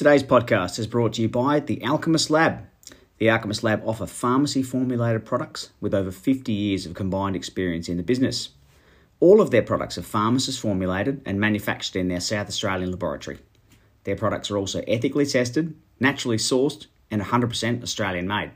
Today's podcast is brought to you by The Alchemist Lab. The Alchemist Lab offer pharmacy formulated products with over 50 years of combined experience in the business. All of their products are pharmacist formulated and manufactured in their South Australian laboratory. Their products are also ethically tested, naturally sourced, and 100% Australian made.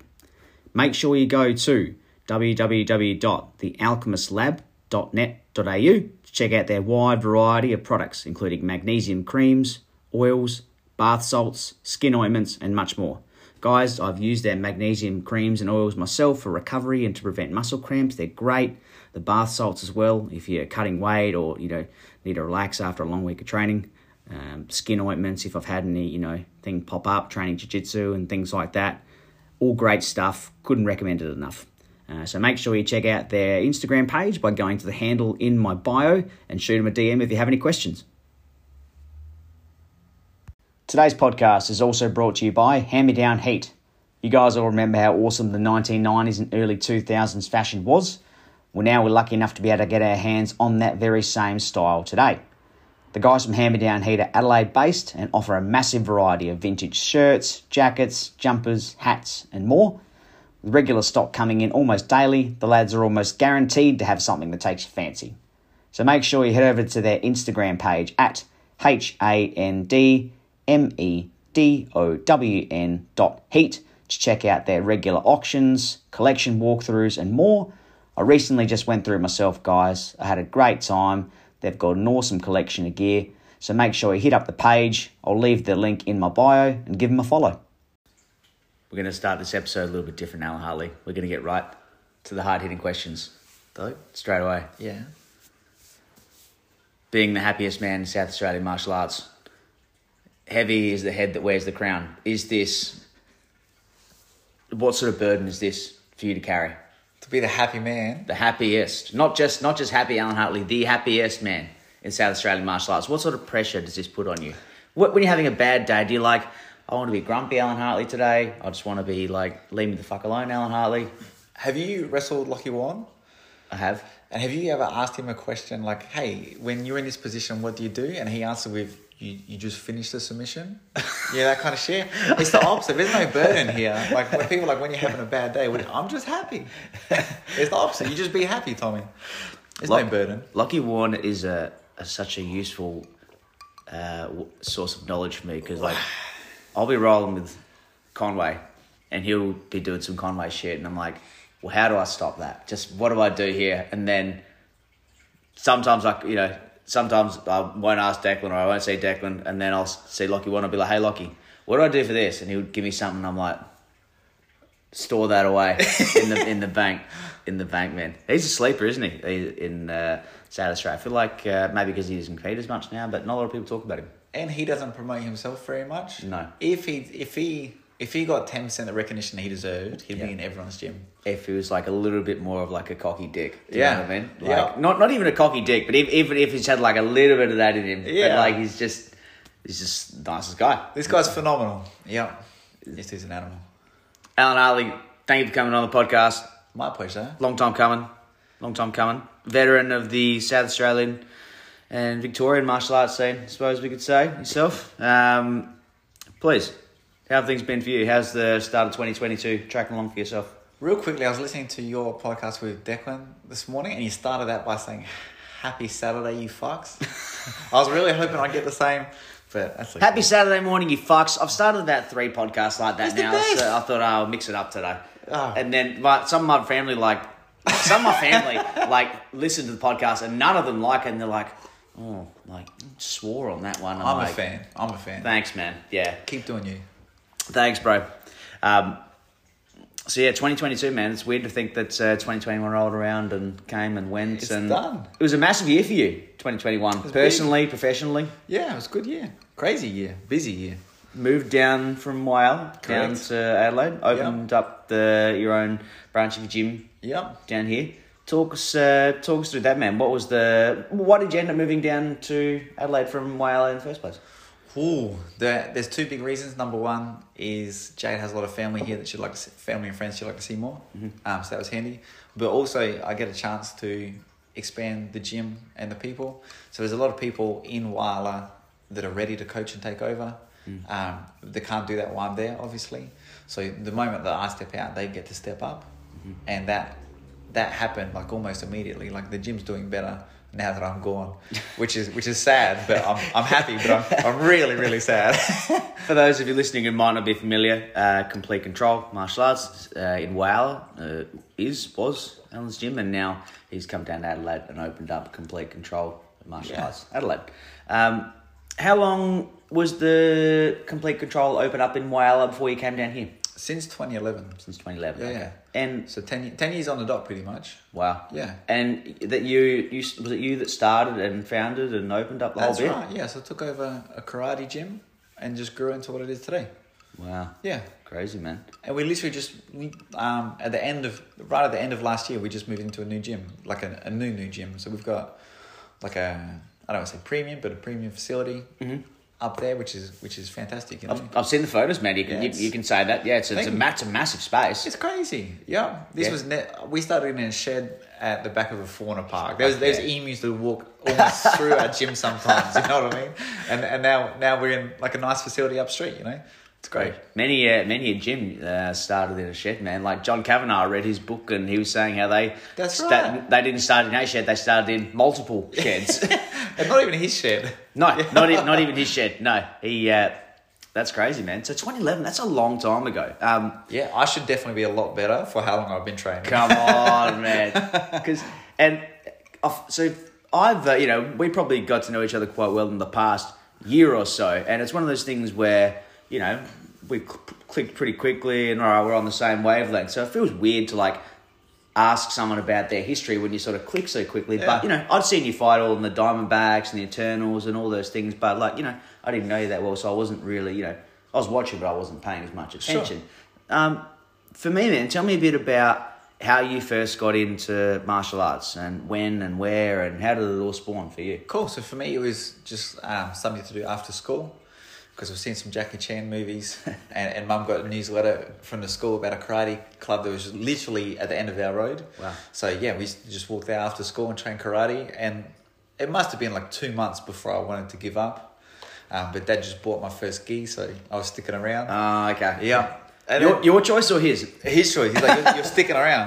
Make sure you go to www.thealchemistlab.net.au to check out their wide variety of products, including magnesium creams, oils, bath salts, skin ointments, and much more. Guys, I've used their magnesium creams and oils myself for recovery and to prevent muscle cramps. They're great. The bath salts as well, if you're cutting weight or you know need to relax after a long week of training. Um, skin ointments, if I've had any you know thing pop up, training jiu-jitsu and things like that. All great stuff. Couldn't recommend it enough. Uh, so make sure you check out their Instagram page by going to the handle in my bio and shoot them a DM if you have any questions. Today's podcast is also brought to you by Hand Me Down Heat. You guys all remember how awesome the 1990s and early 2000s fashion was? Well, now we're lucky enough to be able to get our hands on that very same style today. The guys from Hand Me Down Heat are Adelaide based and offer a massive variety of vintage shirts, jackets, jumpers, hats, and more. With regular stock coming in almost daily, the lads are almost guaranteed to have something that takes your fancy. So make sure you head over to their Instagram page at H A N D M E D O W N dot heat to check out their regular auctions, collection walkthroughs, and more. I recently just went through it myself, guys. I had a great time. They've got an awesome collection of gear. So make sure you hit up the page. I'll leave the link in my bio and give them a follow. We're going to start this episode a little bit different, Alan Hartley. We're going to get right to the hard hitting questions. Though? Straight away. Yeah. Being the happiest man in South Australian martial arts, heavy is the head that wears the crown. Is this what sort of burden is this for you to carry? To be the happy man. The happiest, not just not just happy Alan Hartley, the happiest man in South Australian martial arts. What sort of pressure does this put on you? What, when you're having a bad day, do you like? I want to be grumpy Alan Hartley today. I just want to be like, leave me the fuck alone, Alan Hartley. Have you wrestled Lockie Warren? I have. And have you ever asked him a question like, hey, when you're in this position, what do you do? And he answered with, you, you just finish the submission? yeah, that kind of shit. It's the opposite. There's no burden here. Like when people like when you're having a bad day, I'm just happy. it's the opposite. You just be happy, Tommy. There's no Lock- burden. Lockie Warren is a, a such a useful uh, source of knowledge for me because like I'll be rolling with Conway and he'll be doing some Conway shit and I'm like, well, how do I stop that? Just what do I do here? And then sometimes I, you know, sometimes I won't ask Declan or I won't see Declan and then I'll see Lockie one. I'll be like, hey Lockie, what do I do for this? And he'll give me something. And I'm like, store that away in the in the bank in the bank, man. He's a sleeper, isn't he? he in uh, South Australia. I feel like uh, maybe because he doesn't compete as much now, but not a lot of people talk about him. And he doesn't promote himself very much. No. If he if he if he got ten percent of the recognition he deserved, he'd Yeah. be in everyone's gym. If he was like a little bit more of like a cocky dick, Yeah. know what I mean? Like, Yeah. not not even a cocky dick, but if, even if he's had like a little bit of that in him, but Yeah. like he's just he's just the nicest guy. This guy's phenomenal. Yeah. Yes, he's an animal. Alan Hartley, thank you for coming on the podcast. My pleasure. Long time coming, long time coming. Veteran of the South Australian and Victorian martial arts scene, I suppose we could say yourself. Um, please, how have things been for you? How's the start of 2022 tracking along for yourself? Real quickly, I was listening to your podcast with Declan this morning, and you started out by saying, "Happy Saturday, you fucks." I was really hoping I'd get the same, but that's okay. Happy Saturday morning, you fucks. I've started about three podcasts like that It's now, so I thought oh, I'll mix it up today. Oh. And then my, some of my family, like, some of my family, like, listen to the podcast and none of them like it, and they're like, oh, like, swore on that one. I'm like, a fan. I'm a fan. Thanks, man. Yeah. Keep doing you. Thanks, bro. Um, so yeah, 2022, man. It's weird to think that uh, 2021 rolled around and came and went. It's and done. It was a massive year for you, 2021. was Personally, professionally, Yeah, it was a good year. Crazy year. Busy year. moved down from Whyalla down to Adelaide. Opened up the your own branch of your gym Yep. down here. Talk us, uh, talk us through that, man. What was the? Why did you end up moving down to Adelaide from Whyalla in the first place? Ooh, there, there's two big reasons. Number one is Jade has a lot of family here that she'd like to see, family and friends she'd like to see more. Um, so that was handy. But also, I get a chance to expand the gym and the people. So there's a lot of people in Whyalla that are ready to coach and take over. Um, they can't do that while I'm there, obviously. So the moment that I step out, they get to step up, and that that happened like almost immediately. Like the gym's doing better now that I'm gone, which is which is sad, but I'm I'm happy, but I'm I'm really really sad. For those of you listening who might not be familiar, uh, Complete Control Martial Arts uh, in Whyalla uh, is was Alan's gym, and now he's come down to Adelaide and opened up Complete Control Martial Yeah. Arts Adelaide. Um, how long was the Complete Control open up in Whyalla before you came down here? Since 2011, Since 2011. Yeah, okay. yeah. And so 10, 10 years on the dot, pretty much. wow. Yeah. And that you, you was it you that started and founded and opened up the That's whole bit? right. Yeah, so I took over a karate gym and just grew into what it is today. Wow. Yeah. Crazy man. And we literally just um, at the end of right at the end of last year, we just moved into a new gym, like a, a new new gym. So we've got like a I don't want to say premium, but a premium facility Mhm. Up there, which is which is fantastic. You know, I've, I've seen the photos, man. You can Yeah, you, you can say that. Yeah, it's, it's, a, it's a massive space. it's crazy. Yeah, this Yeah. was ne- we started in a shed at the back of a fauna park. There was there's Okay. emus that would walk almost through our gym sometimes. You know what I mean? And and now now we're in like a nice facility up street. You know, it's great. Many uh, many a gym uh, started in a shed, man. Like John Kavanagh, I read his book, and he was saying how they That's sta- right. they didn't start in a shed; they started in multiple sheds. And not even his shed. no, not even, not even his shed. No, he. Uh, that's crazy, man. So 2011, that's a long time ago. Um, Yeah, I should definitely be a lot better for how long I've been training. Come on, man. Because and so I've uh, you know we probably got to know each other quite well in the past year or so, and it's one of those things where you know we clicked pretty quickly, and all right, we're on the same wavelength. So it feels weird to like ask someone about their history when you sort of click so quickly. Yeah. But you know, I'd seen you fight all in the Diamondbacks and the Eternals and all those things, but like you know, I didn't know you that well, so I wasn't really you know I was watching, but I wasn't paying as much Sure. attention. Um, for me, man, tell me a bit about how you first got into martial arts and when and where and how did it all spawn for you? Cool. So for me, it was just um, something to do after school because we've seen some Jackie Chan movies, and, and Mum got a newsletter from the school about a karate club that was literally at the end of our road. Wow. So yeah, we just walked there after school and trained karate, and it must have been like two months before I wanted to give up. Um, but Dad just bought my first gi, so I was sticking around. Ah, okay. yeah. And Your, then- your choice or his? his choice. He's like, you're, you're sticking around.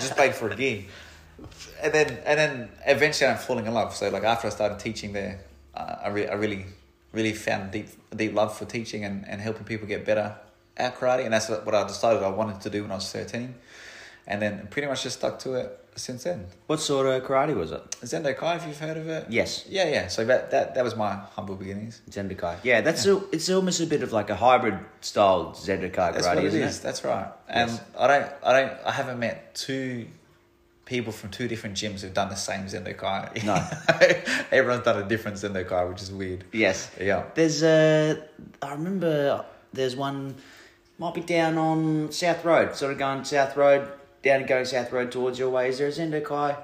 Just paid for a gi. And then, and then eventually I'm falling in love. So like after I started teaching there, uh, I, re- I really, really found deep, deep love for teaching and, and helping people get better at karate. And that's what I decided I wanted to do when I was 13. And then pretty much just stuck to it since then. What sort of karate was it? Zendo Kai, if you've heard of it. Yes. Yeah, yeah. So that, that, that was my humble beginnings. Zendokai. Yeah, that's A, it's almost a bit of like a hybrid style Zendokai That's karate, what it isn't is. it? That's right. And Yes. I don't, I don't, I haven't met two people from two different gyms who've done the same Zendokai. No. Everyone's done a different Zendokai, which is weird. Yes. Yeah. There's a. I remember there's one. Might be down on South Road, sort of going South Road, down and going South Road towards your way. Is there a Zendokai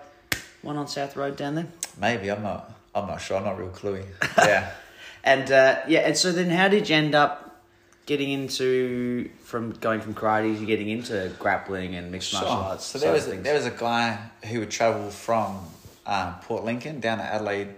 one on South Road down there? Maybe I'm not. I'm not sure. I'm not real cluey. Yeah. And uh, yeah, and so then how did you end up getting into from going from karate to getting into grappling and mixed martial arts? So there was a, there was a guy who would travel from um, Port Lincoln down to Adelaide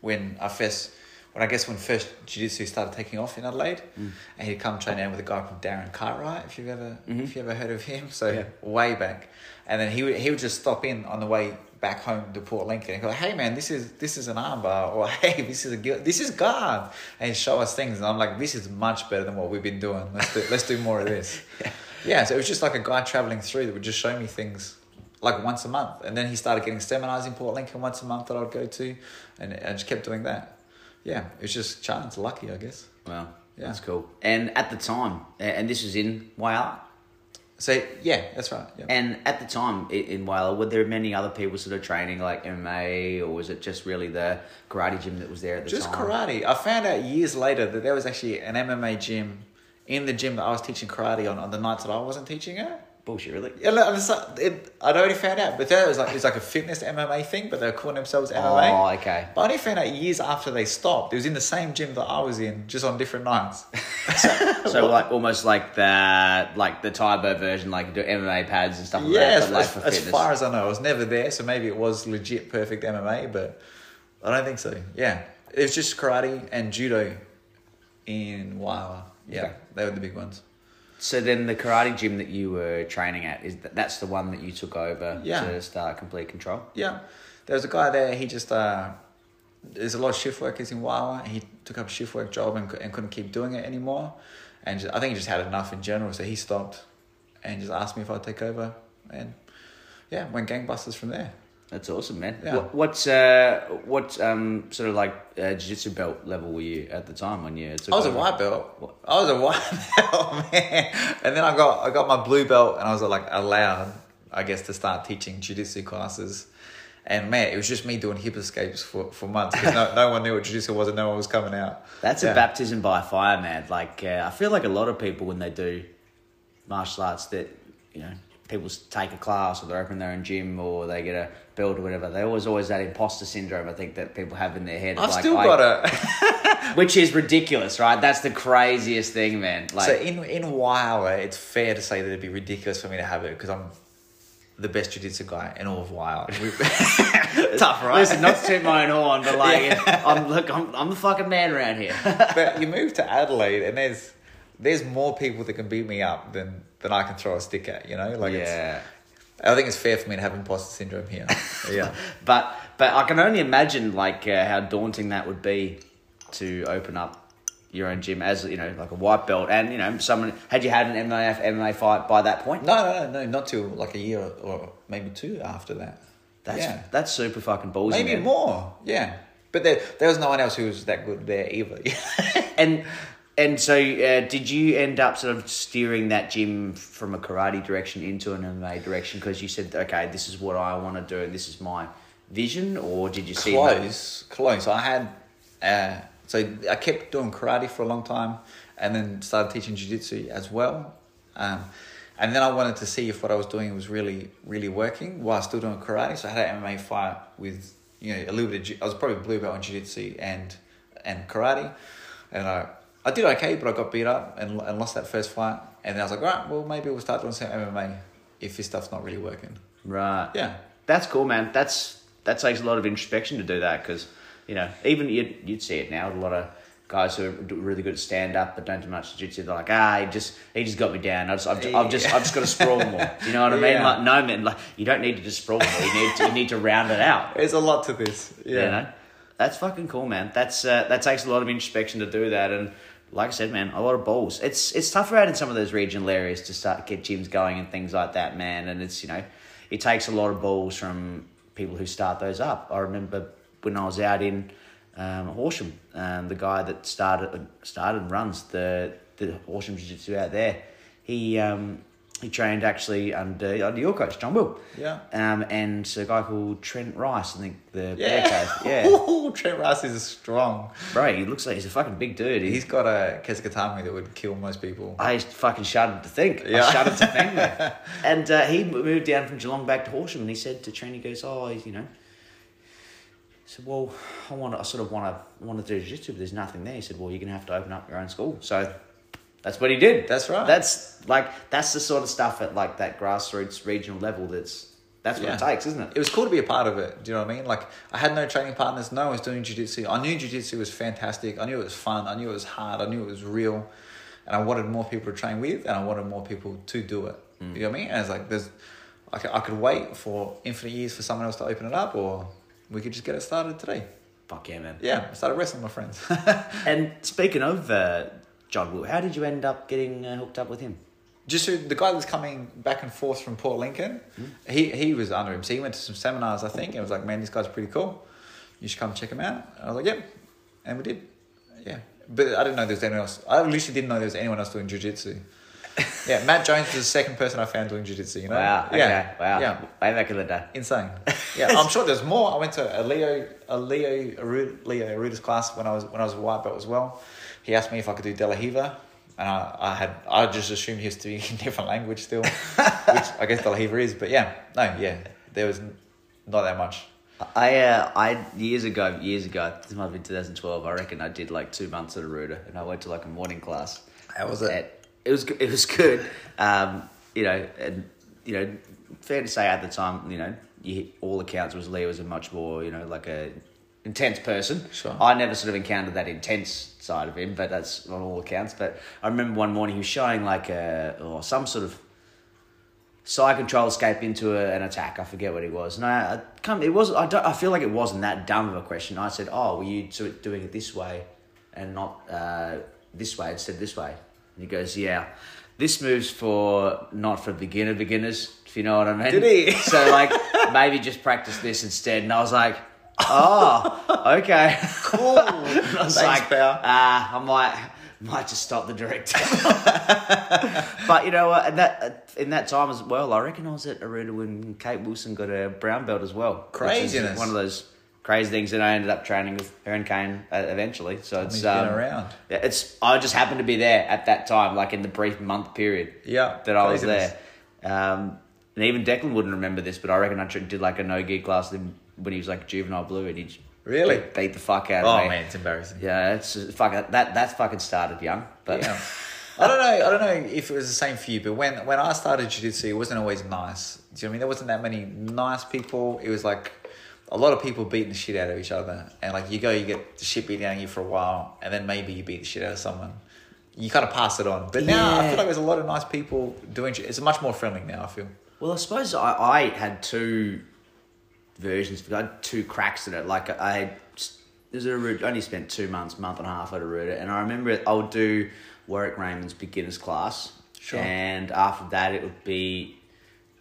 when I first when I guess when first jiu jitsu started taking off in Adelaide, Mm. and he'd come train out with a guy called Darren Cartwright. If you've ever if you ever heard of him, so Mm-hmm. Yeah. way back, and then he would he would just stop in on the way back home to Port Lincoln and go, "Hey man, this is this is an armbar," or "Hey, this is a this is God, and show us things, and I'm like, "This is much better than what we've been doing. Let's do let's do more of this." yeah, so it was just like a guy traveling through that would just show me things like once a month. And then he started getting seminars in Port Lincoln once a month that I'd go to, and I just kept doing that. Yeah, it was just chance, lucky, I guess. Wow, Yeah. that's cool. And at the time, and this was in Whyalla, So yeah, that's right. Yeah. and at the time in Whyalla, were there many other people sort of training like MMA, or was it just really the karate gym that was there at the just time? Just karate. I found out years later that there was actually an MMA gym in the gym that I was teaching karate on on the nights that I wasn't teaching it. Bullshit, really? Yeah, look, it's like- it, I'd already found out, but that was like it was like a fitness MMA thing, but they were calling themselves MMA. Oh, okay. But I only found out years after they stopped. It was in the same gym that I was in, just on different nights. So like almost like the like the Tae Bo version, like do MMA pads and stuff like yeah, that. as, like as, far as I know, I was never there, so maybe it was legit perfect MMA, but I don't think so. Yeah, it was just karate and judo in Whyalla. Yeah, Okay. they were the big ones. So then the karate gym that you were training at is that that's the one that you took over Yeah. to start complete control. Yeah, there was a guy there. He just uh, there's a lot of shift workers in Whyalla. He took up a shift work job and, and couldn't keep doing it anymore, and just, I think he just had enough in general. So he stopped, and just asked me if I'd take over, and yeah, went gangbusters from there. That's awesome, man. Yeah. What, what's uh, what um, sort of like uh, jiu-jitsu belt level were you at the time when you took I was a white belt. I was a white belt, man. And then I got I got my blue belt, and I was like allowed, I guess, to start teaching jiu-jitsu classes. And man, it was just me doing hip escapes for, for months because no, no one knew what jiu-jitsu was and no one was coming out. That's Yeah. a baptism by fire, man. Like uh, I feel like a lot of people when they do martial arts that you know people take a class or they open their own gym or they get a belt or whatever. They always always that imposter syndrome. I think that people have in their head. I've like, still got a. which is ridiculous, right? That's the craziest thing, man. Like so in in Whyalla, eh, it's fair to say that it'd be ridiculous for me to have it because I'm the best jiu-jitsu guy in all of Whyalla. Tough, right? Listen, not to toot my own horn, but like, I'm look, I'm, I'm the fucking man around here. but you move to Adelaide, and there's there's more people that can beat me up than than I can throw a stick at. You know, like it's, yeah, I think it's fair for me to have imposter syndrome here. yeah. but but I can only imagine like uh, how daunting that would be to open up your own gym as you know, like a white belt, and you know, someone had you had an MMA MMA fight by that point? No, no, no, no, not till like a year or, or maybe two after that. That's yeah. that's super fucking ballsy. maybe man. more. Yeah, but there there was no one else who was that good there either. And and so, uh, did you end up sort of steering that gym from a karate direction into an MMA direction because you said, okay, this is what I want to do, and this is my vision, or did you see close, close. I had, uh, so I kept doing karate for a long time, and then started teaching jiu-jitsu as well. Um, and then I wanted to see if what I was doing was really, really working while still doing karate. So I had an MMA fight with, you know, a little bit. Of, I was probably blue belt in jiu-jitsu and and karate, and I I did okay, but I got beat up and and lost that first fight. And then I was like, all right, well maybe we'll start doing some MMA if this stuff's not really working. Right. Yeah. That's cool, man. That's that takes a lot of introspection to do that because you know even you'd you'd see it now. with A lot of guys who are do- really good at stand up but don't do much jiu-jitsu. They're like, ah, he just he just got me down. I just, I've, I've just I've just got to sprawl more. You know what I mean? Yeah. Like no man, like you don't need to just sprawl more. You need to you need to round it out. There's a lot to this. You know, that's fucking cool, man. That's uh, that takes a lot of introspection to do that, and like I said, man, a lot of balls. It's it's tougher out in some of those regional areas to start get gyms going and things like that, man. And it's you know, it takes a lot of balls from people who start those up. I remember when I was out in um, Horsham, um, the guy that started started runs the the Horsham Jiu Jitsu out there. He um, he trained actually under under your coach John Will. Yeah. Um, and a guy called Trent Rice, I think the Yeah. Yeah. Ooh, Trent Rice is strong. Bro, he looks like he's a fucking big dude. He's, got a Kesa Gatame that would kill most people. I fucking shuddered to think. Yeah. I shuddered to think that. And uh, he moved down from Geelong back to Horsham, and he said to Trent, he goes, "Oh, he's, you know." He said, "Well, I want, to, I sort of want to, want to do jiu-jitsu, but there's nothing there." He said, "Well, you're gonna have to open up your own school." So that's what he did. That's right. That's like that's the sort of stuff at like that grassroots regional level. That's that's what it takes, isn't it? It was cool to be a part of it. Do you know what I mean? Like I had no training partners. No one was doing jiu-jitsu. I knew jiu-jitsu was fantastic. I knew it was fun. I knew it was hard. I knew it was real. And I wanted more people to train with, and I wanted more people to do it. Mm. You know what I mean? And it's like there's, I could, I could wait for infinite years for someone else to open it up, or we could just get it started today. Fuck yeah, man. Yeah, I started wrestling with my friends. And speaking of uh, John Will, how did you end up getting uh, hooked up with him? just so the guy that's coming back and forth from Port Lincoln, he he was under him. So he went to some seminars, I think, and was like, "Man, this guy's pretty cool. You should come check him out." And I was like, "Yep," and we did. Yeah, but I didn't know there was anyone else. I literally didn't know there was anyone else doing jujitsu. yeah, Matt Jones was the second person I found doing jujitsu. You know? Wow. Okay. Yeah. Wow. Yeah. Way back in the day. Insane. Yeah, I'm sure there's more. I went to a Leo a Leo a Leo Aruda's class when I was when I was a white belt as well. He asked me if I could do De La Riva, and I, I had I just assumed he was speaking a different language still, which I guess De La Riva is. But yeah, no, yeah, there was not that much. I uh, I years ago, years ago, this might have been 2012. I reckon I did like two months at Aruda, and I went to like a morning class. How was it? And it was it was good. Um, you know, and you know, fair to say at the time, you know, you, all accounts was Leo was a much more you know like a intense person. Sure. I never sort of encountered that intense side of him, but that's on all accounts. But I remember one morning he was showing like a or some sort of side control escape into a, an attack. I forget what it was. And I, I come, it was. I don't. I feel like it wasn't that dumb of a question. I said, "Oh, were you do- doing it this way and not uh, this way instead of this way?" And he goes, "Yeah." This move's for not for beginner beginners, if you know what I mean. Did he? So like maybe just practice this instead. And I was like, oh, okay, Cool. I was Thanks, like, pal. ah, I might might just stop the director. but you know what? And that in that time as well, I reckon I was at when Kate Wilson got a brown belt as well. Craziness. One of those crazy things, and I ended up training with her and Kane uh, eventually. So it's um, around. Yeah, it's I just happened to be there at that time, like in the brief month period Yeah, that I was there. Um, and even Declan wouldn't remember this, but I reckon I did like a no gi class with him when he was like juvenile blue, and he Really? beat, the fuck out Oh of me. man, it's embarrassing. Yeah, it's fuck that that fucking started young, but Yeah. I don't know. I don't know if it was the same for you, but when when I started jiu-jitsu, it wasn't always nice. Do you know what I mean? There wasn't that many nice people. It was like a lot of people beating the shit out of each other, and like you go, you get the shit beat out of you for a while, and then maybe you beat the shit out of someone. You kind of pass it on. But now I feel like there's a lot of nice people doing. It's much more friendly now. I feel. Well, I suppose I, I had two versions. I had two cracks at it. Like I had, there's Aruda. Only spent two months, month and a half at Aruda, and I remember I would do Warwick Raymond's beginners class, Sure. and after that it would be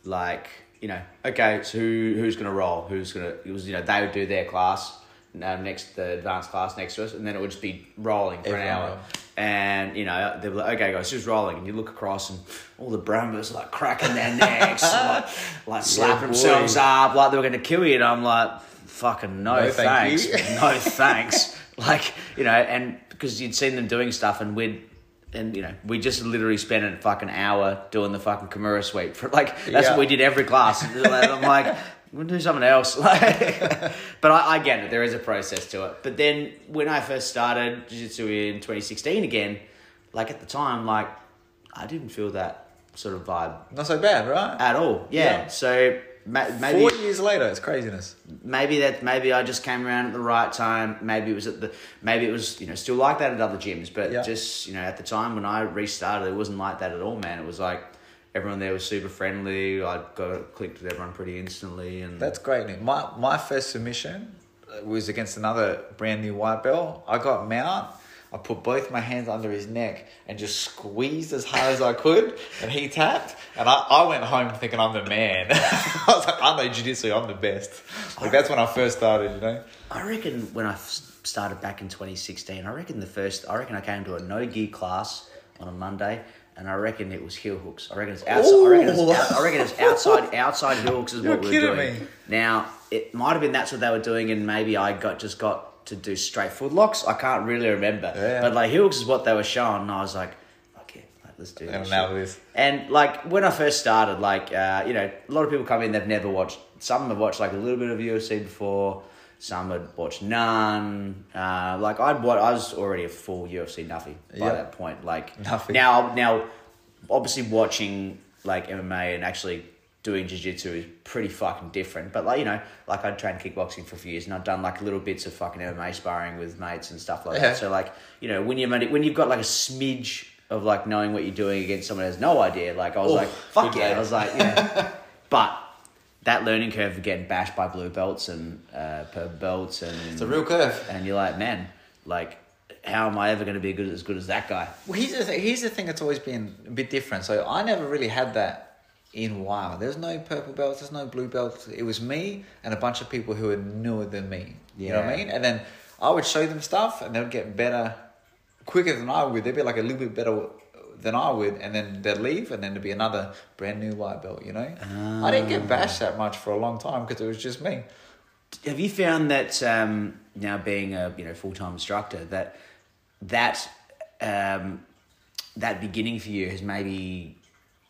like you know, okay, so who who's gonna roll? Who's gonna? It was you know they would do their class. Uh, next the advanced class next to us, and then it would just be rolling for an hour. And you know, they were like, okay, guys, who's rolling? And you look across, and all the Brahmas like cracking their necks, like, like slapping boy. themselves up, like they were going to kill you. And I'm like, fucking no, No, thanks, you. no thanks. like you know, and because you'd seen them doing stuff, and we'd. And you know, we just literally spent a fucking hour doing the fucking Kimura sweep for like that's Yeah. what we did every class. And I'm like, we'll do something else. Like, but I, I get it. There is a process to it. But then when I first started jiu-jitsu in 2016 again, like at the time, like I didn't feel that sort of vibe Not so bad, right? at all. Yeah. Yeah. So ma- maybe Four years later, it's craziness. maybe that maybe I just came around at the right time. Maybe it was at the maybe it was you know still like that at other gyms, but Yeah. just you know at the time when I restarted, it wasn't like that at all, man. It was like everyone there was super friendly. I got clicked with everyone pretty instantly, and That's great. news. My my first submission uh, was against another brand new white belt. I got mount. I put both my hands under his neck and just squeezed as hard as I could, and he tapped. And I, I went home thinking I'm the man. I was like, I know jiu-jitsu, I'm the best. Like that's when I first started, you know. I reckon when I started back in 2016, I reckon the first, I reckon I came to a no gi class on a Monday, and I reckon it was heel hooks. I reckon it's outside. I reckon it's, I reckon it's outside. Outside heel hooks is You're what we were doing. me. Now it might have been that's what they were doing, and maybe I got just got to do straight foot locks. I can't really remember, Yeah. but like heel hooks is what they were showing, and I was like, okay, like, let's do And this. now this. And like when I first started, like uh, you know, a lot of people come in, they've never watched. Some have watched like a little bit of UFC before. Some had watched none. Uh, like I'd what I was already a full UFC nuffy by Yeah. that point. Like Nuffy. now, now, obviously watching like MMA and actually doing jiu-jitsu is pretty fucking different. But like you know, like I'd trained kickboxing for a few years and I've done like little bits of fucking MMA sparring with mates and stuff like Yeah. that. So like you know when you when you've got like a smidge of like knowing what you're doing against someone who has no idea, like I was Oof, like fuck yeah, day. I was like yeah. but that learning curve of getting bashed by blue belts and uh, purple belts and It's a real curve. and you're like man, like how am I ever going to be good as good as that guy? Well, here's the, thing, here's the thing that's always been a bit different. So I never really had that in Whyalla. There's no purple belts, there's no blue belts. It was me and a bunch of people who were newer than me. You know what I mean? And then I would show them stuff and they would get better quicker than I would. They'd be like a little bit better than I would, and then they'd leave, and then there'd be another brand new white belt, you know? I didn't get bashed that much for a long time because it was just me. Have you found that um, now being a you know full time instructor that that um, that beginning for you has maybe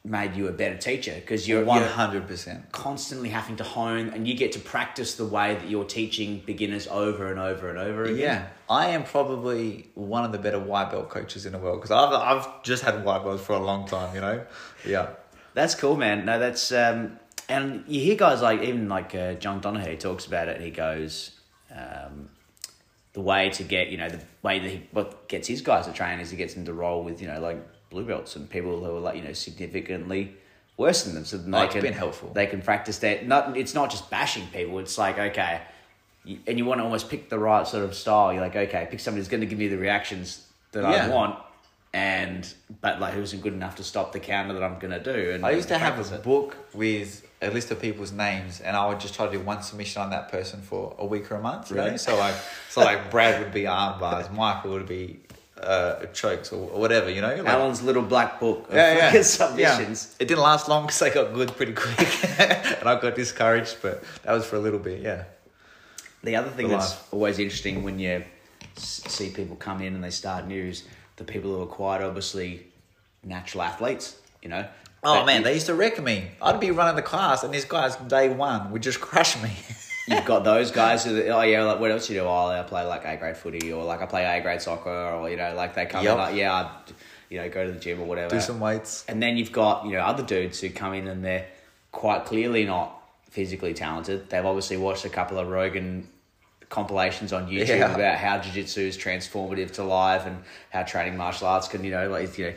made you a better teacher because you're, One you're hundred percent. constantly having to hone and you get to practice the way that you're teaching beginners over and over and over again. Yeah, I am probably one of the better white belt coaches in the world because I've I've just had white belts for a long time. You know, yeah, That's cool, man. No, that's um, and you hear guys like even like uh, John Danaher talks about it. He goes, um, the way to get you know the way that he what gets his guys to train is he gets them to roll with you know like blue belts and people who are like you know significantly worse than them, so then Oh, they can been helpful. They can practice that. Not it's not just bashing people. It's like okay, you, and you want to almost pick the right sort of style. You're like okay, pick somebody who's going to give me the reactions that I want. And but like who isn't good enough to stop the counter that I'm gonna do? And I used to have a it. book with a list of people's names, and I would just try to do one submission on that person for a week or a month. You know? So like, so like Brad would be arm bars, Michael would be uh, chokes or, whatever. You know, like, Alan's little black book of yeah, yeah. submissions. Yeah. It didn't last long because I got good pretty quick, and I got discouraged. But that was for a little bit. Yeah. The other thing The that's life. always interesting when you see people come in and they start news, the people who are quite obviously natural athletes, you know. Oh But man, they used to wreck me. I'd be running the class, and these guys day one would just crush me. You've got those guys who, oh yeah, like what else you do? Oh, I play like A grade footy, or like I play A grade soccer, or you know, like they come Yep. in like yeah, I, you know, go to the gym or whatever. do some weights. And then you've got, you know, other dudes who come in and they're quite clearly not physically talented. They've obviously watched a couple of Rogan compilations on YouTube Yeah. about how jiu-jitsu is transformative to life and how training martial arts can, you know, like, you know,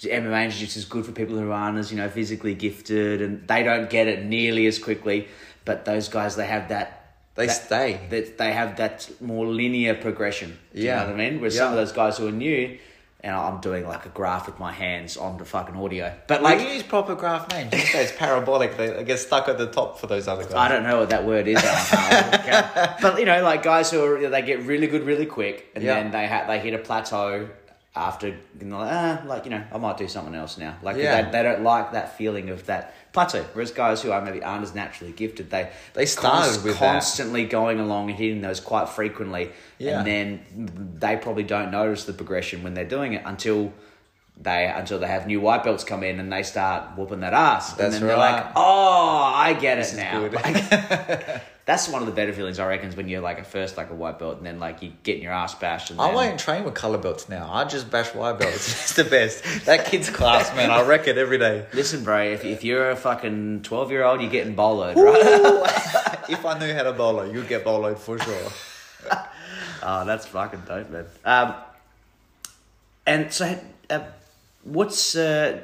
MMA and jiu-jitsu is good for people who aren't as, you know, physically gifted and they don't get it nearly as quickly. But those guys, they have that They that- stay. That they have that more linear progression. Yeah. You know what I mean? Whereas some of those guys who are new, and I'm doing like a graph with my hands on the fucking audio. But Like, use proper graph names. It's parabolic. They, get stuck at the top for those other guys. I don't know what that word is. But you know, like guys who are they get really good really quick, and Yeah. then they ha- they hit a plateau after you know, like, ah, like you know, I might do something else now. Like Yeah. they, they don't like that feeling of that plateau. Whereas guys who are maybe aren't as naturally gifted, they They started with that. constantly going along and hitting those quite frequently, Yeah. and then they probably don't notice the progression when they're doing it until. They until they have new white belts come in and they start whooping that ass, That's and then they're like, "Oh, I get it is now." good. Like, that's one of the better feelings I reckon is when you're like at first like a white belt and then like you're getting your ass bashed. And I then, won't train with color belts now. I just bash white belts. It's the best. That kid's class, man. I wreck it every day. Listen, bro, if, if you're a fucking twelve year old, you're getting boloed, right? if I knew how to bolo, you'd get boloed for sure. oh, that's fucking dope, man. Um, and so, uh, what's uh,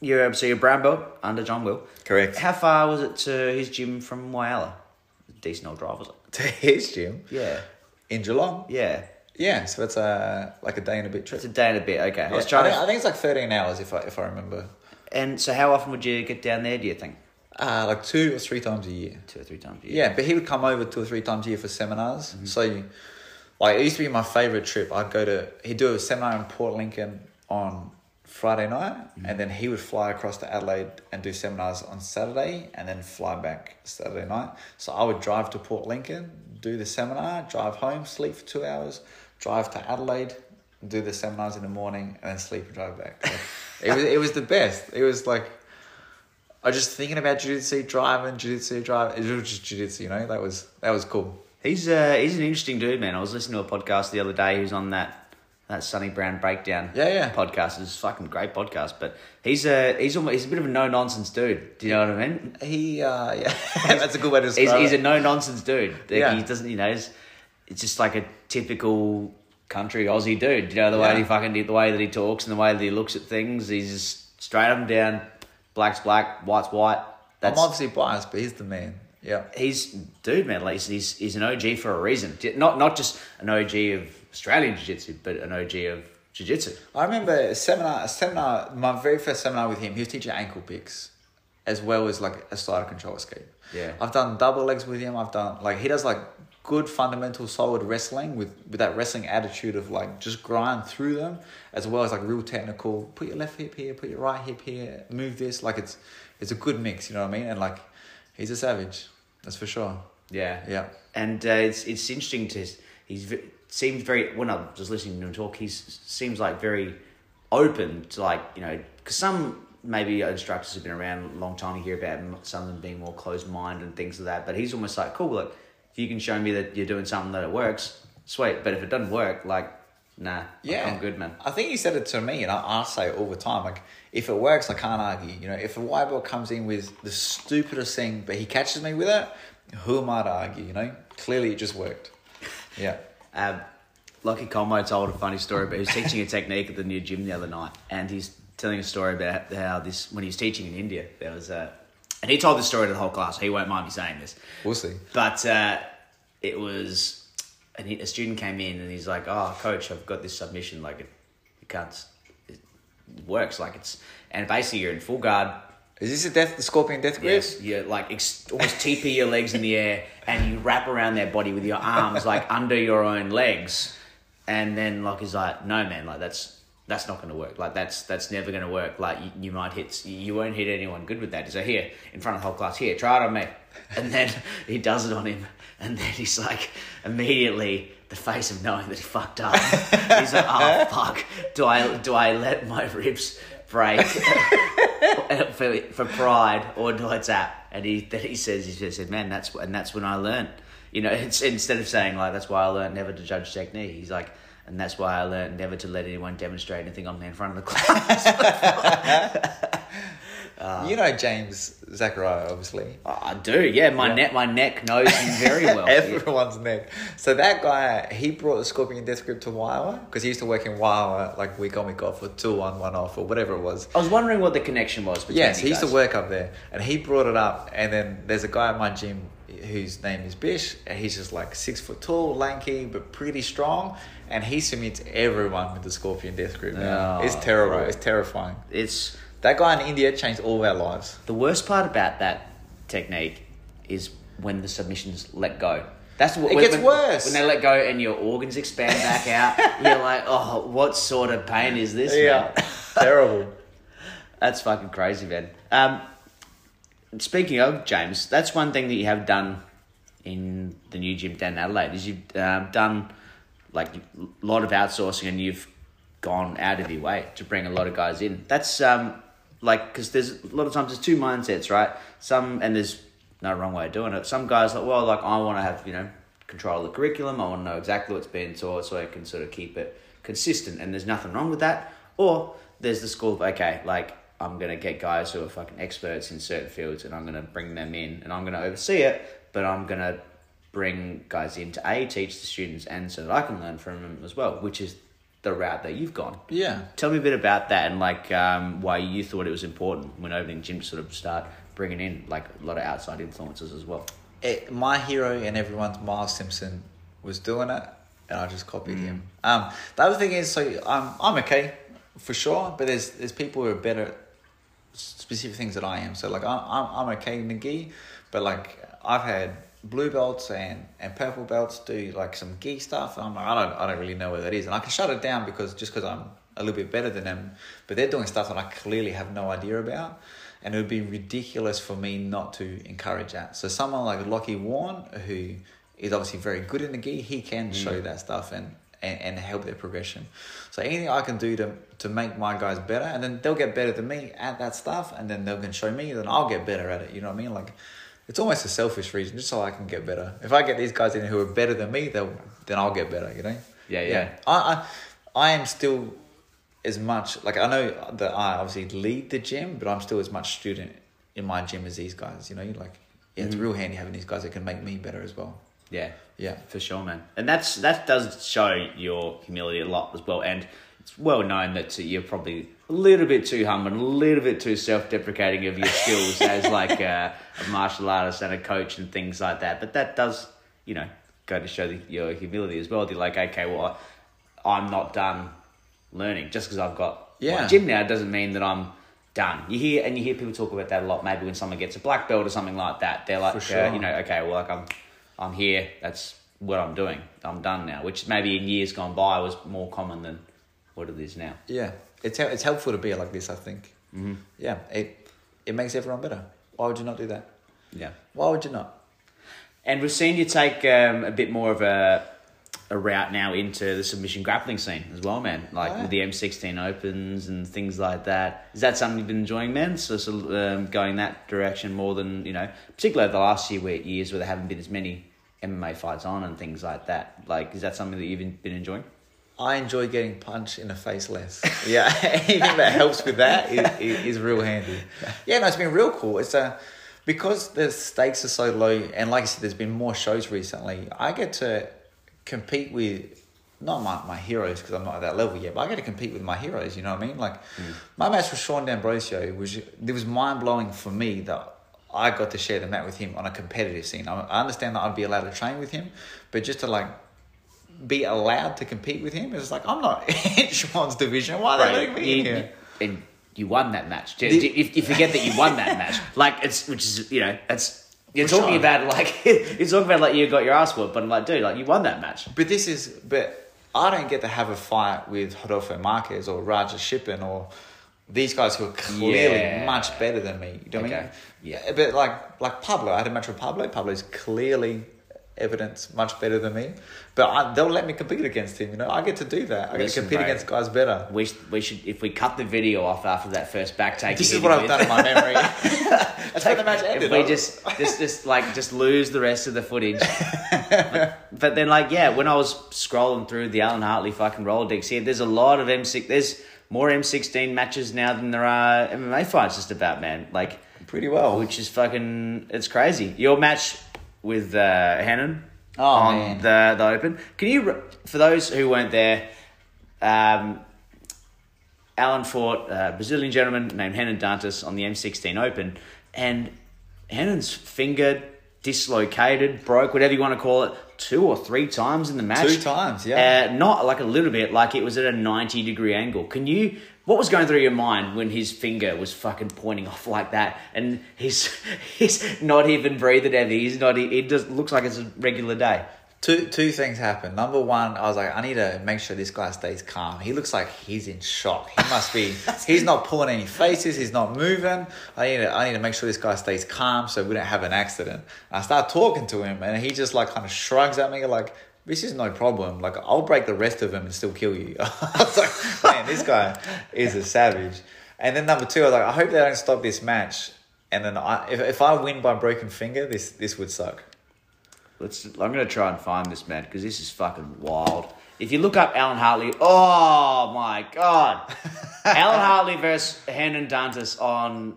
your so your brown belt under John Will? Correct. How far was it to his gym from Whyalla? Decent old drive, was it? To his gym Yeah, in Geelong. yeah. Yeah, so it's a like a day and a bit trip. It's a day and a bit. Okay, I was trying I, to. think, I think it's like thirteen hours if I if I remember. And so, how often would you get down there? Do you think Uh, like two or three times a year. two or three times? a year? Yeah, but he would come over two or three times a year for seminars. Mm-hmm. So, you, like, it used to be my favorite trip. I'd go to, he'd do a seminar in Port Lincoln on Friday night, Mm-hmm. and then he would fly across to Adelaide and do seminars on Saturday, and then fly back Saturday night. So, I would drive to Port Lincoln, do the seminar, drive home, sleep for two hours, drive to Adelaide, do the seminars in the morning, and then sleep and drive back. So it was it was the best. It was like I was just thinking about jiu-jitsu, driving, jiu-jitsu, driving. It was just jiu-jitsu, you know? That was that was cool. He's uh, he's an interesting dude, man. I was listening to a podcast the other day. He was on that that Sonny Brown breakdown. Yeah, yeah. Podcast. is a fucking great podcast. But he's a he's almost he's a bit of a no nonsense dude. Do you know what I mean? He uh yeah, that's a good way to He's, describe he's a no nonsense dude. Yeah. He doesn't you know. He's, it's just like a typical country Aussie dude. You know the way Yeah. he fucking the way that he talks and the way that he looks at things. He's just straight up and down. Black's black, white's white. I'm obviously biased, but he's the man. Yeah. he's dude, man. Like he's, he's he's an OG for a reason. Not not just an OG of Australian Jiu Jitsu, but an OG of Jiu Jitsu. I remember a seminar, a seminar, my very first seminar with him, he was teaching ankle picks as well as like a side control escape. Yeah. I've done double legs with him. I've done, like, he does like good fundamental solid wrestling with, with that wrestling attitude of like just grind through them as well as like real technical. Put your left hip here, put your right hip here, move this. Like, it's, it's a good mix, you know what I mean? And like, he's a savage. That's for sure. Yeah, Yeah. And uh, it's it's interesting to he's seems very when I was listening to him talk, he seems like very open to like you know because some maybe instructors have been around a long time to hear about some of them being more closed minded and things like that. But he's almost like cool. Look, if you can show me that you're doing something that it works, sweet. But if it doesn't work, like nah, Yeah, I'm good, man. I think he said it to me, and I, I say it all the time. Like, if it works, I can't argue. You know, if a white belt comes in with the stupidest thing, but he catches me with it, who am I to argue? You know, clearly it just worked. Yeah, Um, Lockie Como told a funny story, but he was teaching a technique at the new gym the other night, and he's telling a story about how this when he was teaching in India, there was a, and he told this story to the whole class. He won't mind me saying this, We'll see. but uh, it was, and he, a student came in and he's like, "Oh, coach, I've got this submission. Like it, it can't, it works. Like it's, and basically you're in full guard, Is this a death, the scorpion death grip? Yes, you like ex- almost TP your legs in the air and you wrap around their body with your arms like under your own legs, and then like he's like, no man, like that's that's not going to work. Like that's that's never going to work. Like you, you might hit, you won't hit anyone good with that. He's like, here in front of the whole class, here, try it on me, and then he does it on him, and then he's like, immediately the face of knowing that he fucked up. He's like, oh fuck, do I do I let my ribs break? for, for pride or do I tap? And he then he says he just said, man, that's and that's when I learned. You know, it's instead of saying like that's why I learned never to judge technique. He's like, and that's why I learned never to let anyone demonstrate anything on me in front of the class. Uh, you know James Zachariah, obviously. Oh, I do, yeah. My Yeah. neck, my neck knows him very well. Everyone's neck. So that guy, he brought the Scorpion Death Grip to Whyalla because he used to work in Whyalla, like week on, week off, or two on, one off, or whatever it was. I was wondering what the connection was between Yes, he used to work up there, and he brought it up. And then there's a guy at my gym whose name is Bish, and he's just like six foot tall, lanky, but pretty strong. And he submits everyone with the Scorpion Death Grip. Oh, it's terrible. It's terrifying. It's That guy in India changed all of our lives. the worst part about that technique is when the submissions let go. That's what It when, gets when- worse. when they let go and your organs expand back out. You're like, oh, what sort of pain is this? man? terrible. That's fucking crazy, man. Um, speaking of James, that's one thing that you have done in the new gym down in Adelaide is you've um, done like a lot of outsourcing and you've gone out of your way to bring a lot of guys in. That's um, like because there's a lot of times there's two mindsets, right? Some and there's no wrong way of doing it. Some guys like, well, like I want to have you know control of the curriculum. I want to know exactly what's being taught so I can sort of keep it consistent. And there's nothing wrong with that. Or there's the school of okay, like I'm gonna get guys who are fucking experts in certain fields and I'm gonna bring them in and I'm gonna oversee it, but I'm gonna bring guys in to a teach the students and so that I can learn from them as well, which is the route that you've gone. Yeah. Tell me a bit about that and like um, why you thought it was important when opening gym to sort of start bringing in like a lot of outside influences as well. it, my hero and everyone's Miles Simpson was doing it, and I just copied Mm. him. Um, the other thing is, so um, I'm okay for sure, but there's there's people who are better at specific things that I am. So like I'm I'm, I'm okay in the gi, but like I've had blue belts and, and purple belts do like some gi stuff. And I'm like, I don't I don't really know where that is, and I can shut it down because just because I'm a little bit better than them, but they're doing stuff that I clearly have no idea about. And it would be ridiculous for me not to encourage that. So someone like Lockie Warren, who is obviously very good in the gi, he can mm. show that stuff and, and, and help their progression. So anything I can do to to make my guys better, and then they'll get better than me at that stuff, and then they can show me, then I'll get better at it. You know what I mean? Like it's almost a selfish reason, just so I can get better. If I get these guys in who are better than me, they'll then I'll get better. You know? Yeah, yeah. I I, I am still as much like I know that I obviously lead the gym, but I'm still as much student in my gym as these guys. You know, like yeah, it's mm-hmm. real handy having these guys that can make me better as well. Yeah, Yeah. for sure, man. And that's that does show your humility a lot as well. And it's well known that you're probably a little bit too humble and a little bit too self-deprecating of your skills as like a, a martial artist and a coach and things like that. But that does, you know, go to show the, your humility as well. You're like, okay, well, I'm not done learning just because I've got Yeah. my gym now doesn't mean that I'm done. You hear and you hear people talk about that a lot. Maybe when someone gets a black belt or something like that, they're like, uh, sure. you know, okay, well, like I'm, I'm here. That's what I'm doing. I'm done now. Which maybe in years gone by was more common than what it is now. Yeah, it's it's helpful to be like this. I think. Mm-hmm. Yeah, it it makes everyone better. Why would you not do that? Yeah. Why would you not? And we've seen you take um, a bit more of a a route now into the submission grappling scene as well, man. Like Oh, with the M16 Opens and things like that. Is that something you've been enjoying, man? So, of, um, going that direction more than you know, particularly the last few where, years where there haven't been as many MMA fights on and things like that. Like, is that something that you've been enjoying? I enjoy getting punched in the face less. Yeah, anything that helps with that is, is, is real handy. Yeah, no, it's been real cool. It's uh, because the stakes are so low, and like I said, there's been more shows recently. I get to compete with not my, my heroes because I'm not at that level yet, but I get to compete with my heroes. You know what I mean? Like my match with Sean D'Ambrosio was it was mind blowing for me that I got to share the mat with him on a competitive scene. I, I understand that I'd be allowed to train with him, but just to like be allowed to compete with him, it's like I'm not in Sean's division. Why are they letting me in you, here? and you won that match. The- You, you, you forget that you won that match. Like it's which is you know it's you're talking sure. about like you're talking about like you got your ass whooped, but I'm like dude, like you won that match. But this is, but I don't get to have a fight with Rodolfo Marquez or Raja Shippen or these guys who are clearly Yeah. much better than me. You know what I mean? Yeah. But like like Pablo, I had a match with Pablo. Pablo's clearly evidence much better than me. But I, they'll let me compete against him. You know, I get to do that. I get Listen, to compete bro. against guys better. We we should if we cut the video off after that first back take. This is what I've with. done in my memory. That's when the match ended. If we was- just, just, just like, just lose the rest of the footage. but, but then, like, yeah, when I was scrolling through the Alan Hartley fucking Rolodex here, there's a lot of M6. There's more M16 matches now than there are MMA fights. Just about man, like, pretty well. which is fucking, it's crazy. Your match with uh, Henan Oh, on man. the the Open. Can you, for those who weren't there, um, Alan fought a Brazilian gentleman named Henan Dantas on the M16 Open, and Henan's finger dislocated, broke, whatever you want to call it, two or three times in the match. Two times, yeah. Uh, not like a little bit, like it was at a 90 degree angle. Can you, what was going through your mind when his finger was fucking pointing off like that and he's, he's not even breathing heavy? He's not, it just looks like it's a regular day. Two two things happened. Number one, I was like, I need to make sure this guy stays calm. He looks like he's in shock. He must be. he's not pulling any faces. He's not moving. I need to I need to make sure this guy stays calm so we don't have an accident. I start talking to him, and he just like kind of shrugs at me like. This is no problem. Like I'll break the rest of them and still kill you. I was like, man, this guy is a savage. And then number two, I was like, I hope they don't stop this match. And then I, if, if I win by broken finger, this this would suck. Let's. I'm gonna try and find this man because this is fucking wild. If you look up Alan Hartley, oh my god, Alan Hartley versus Henan Dantas on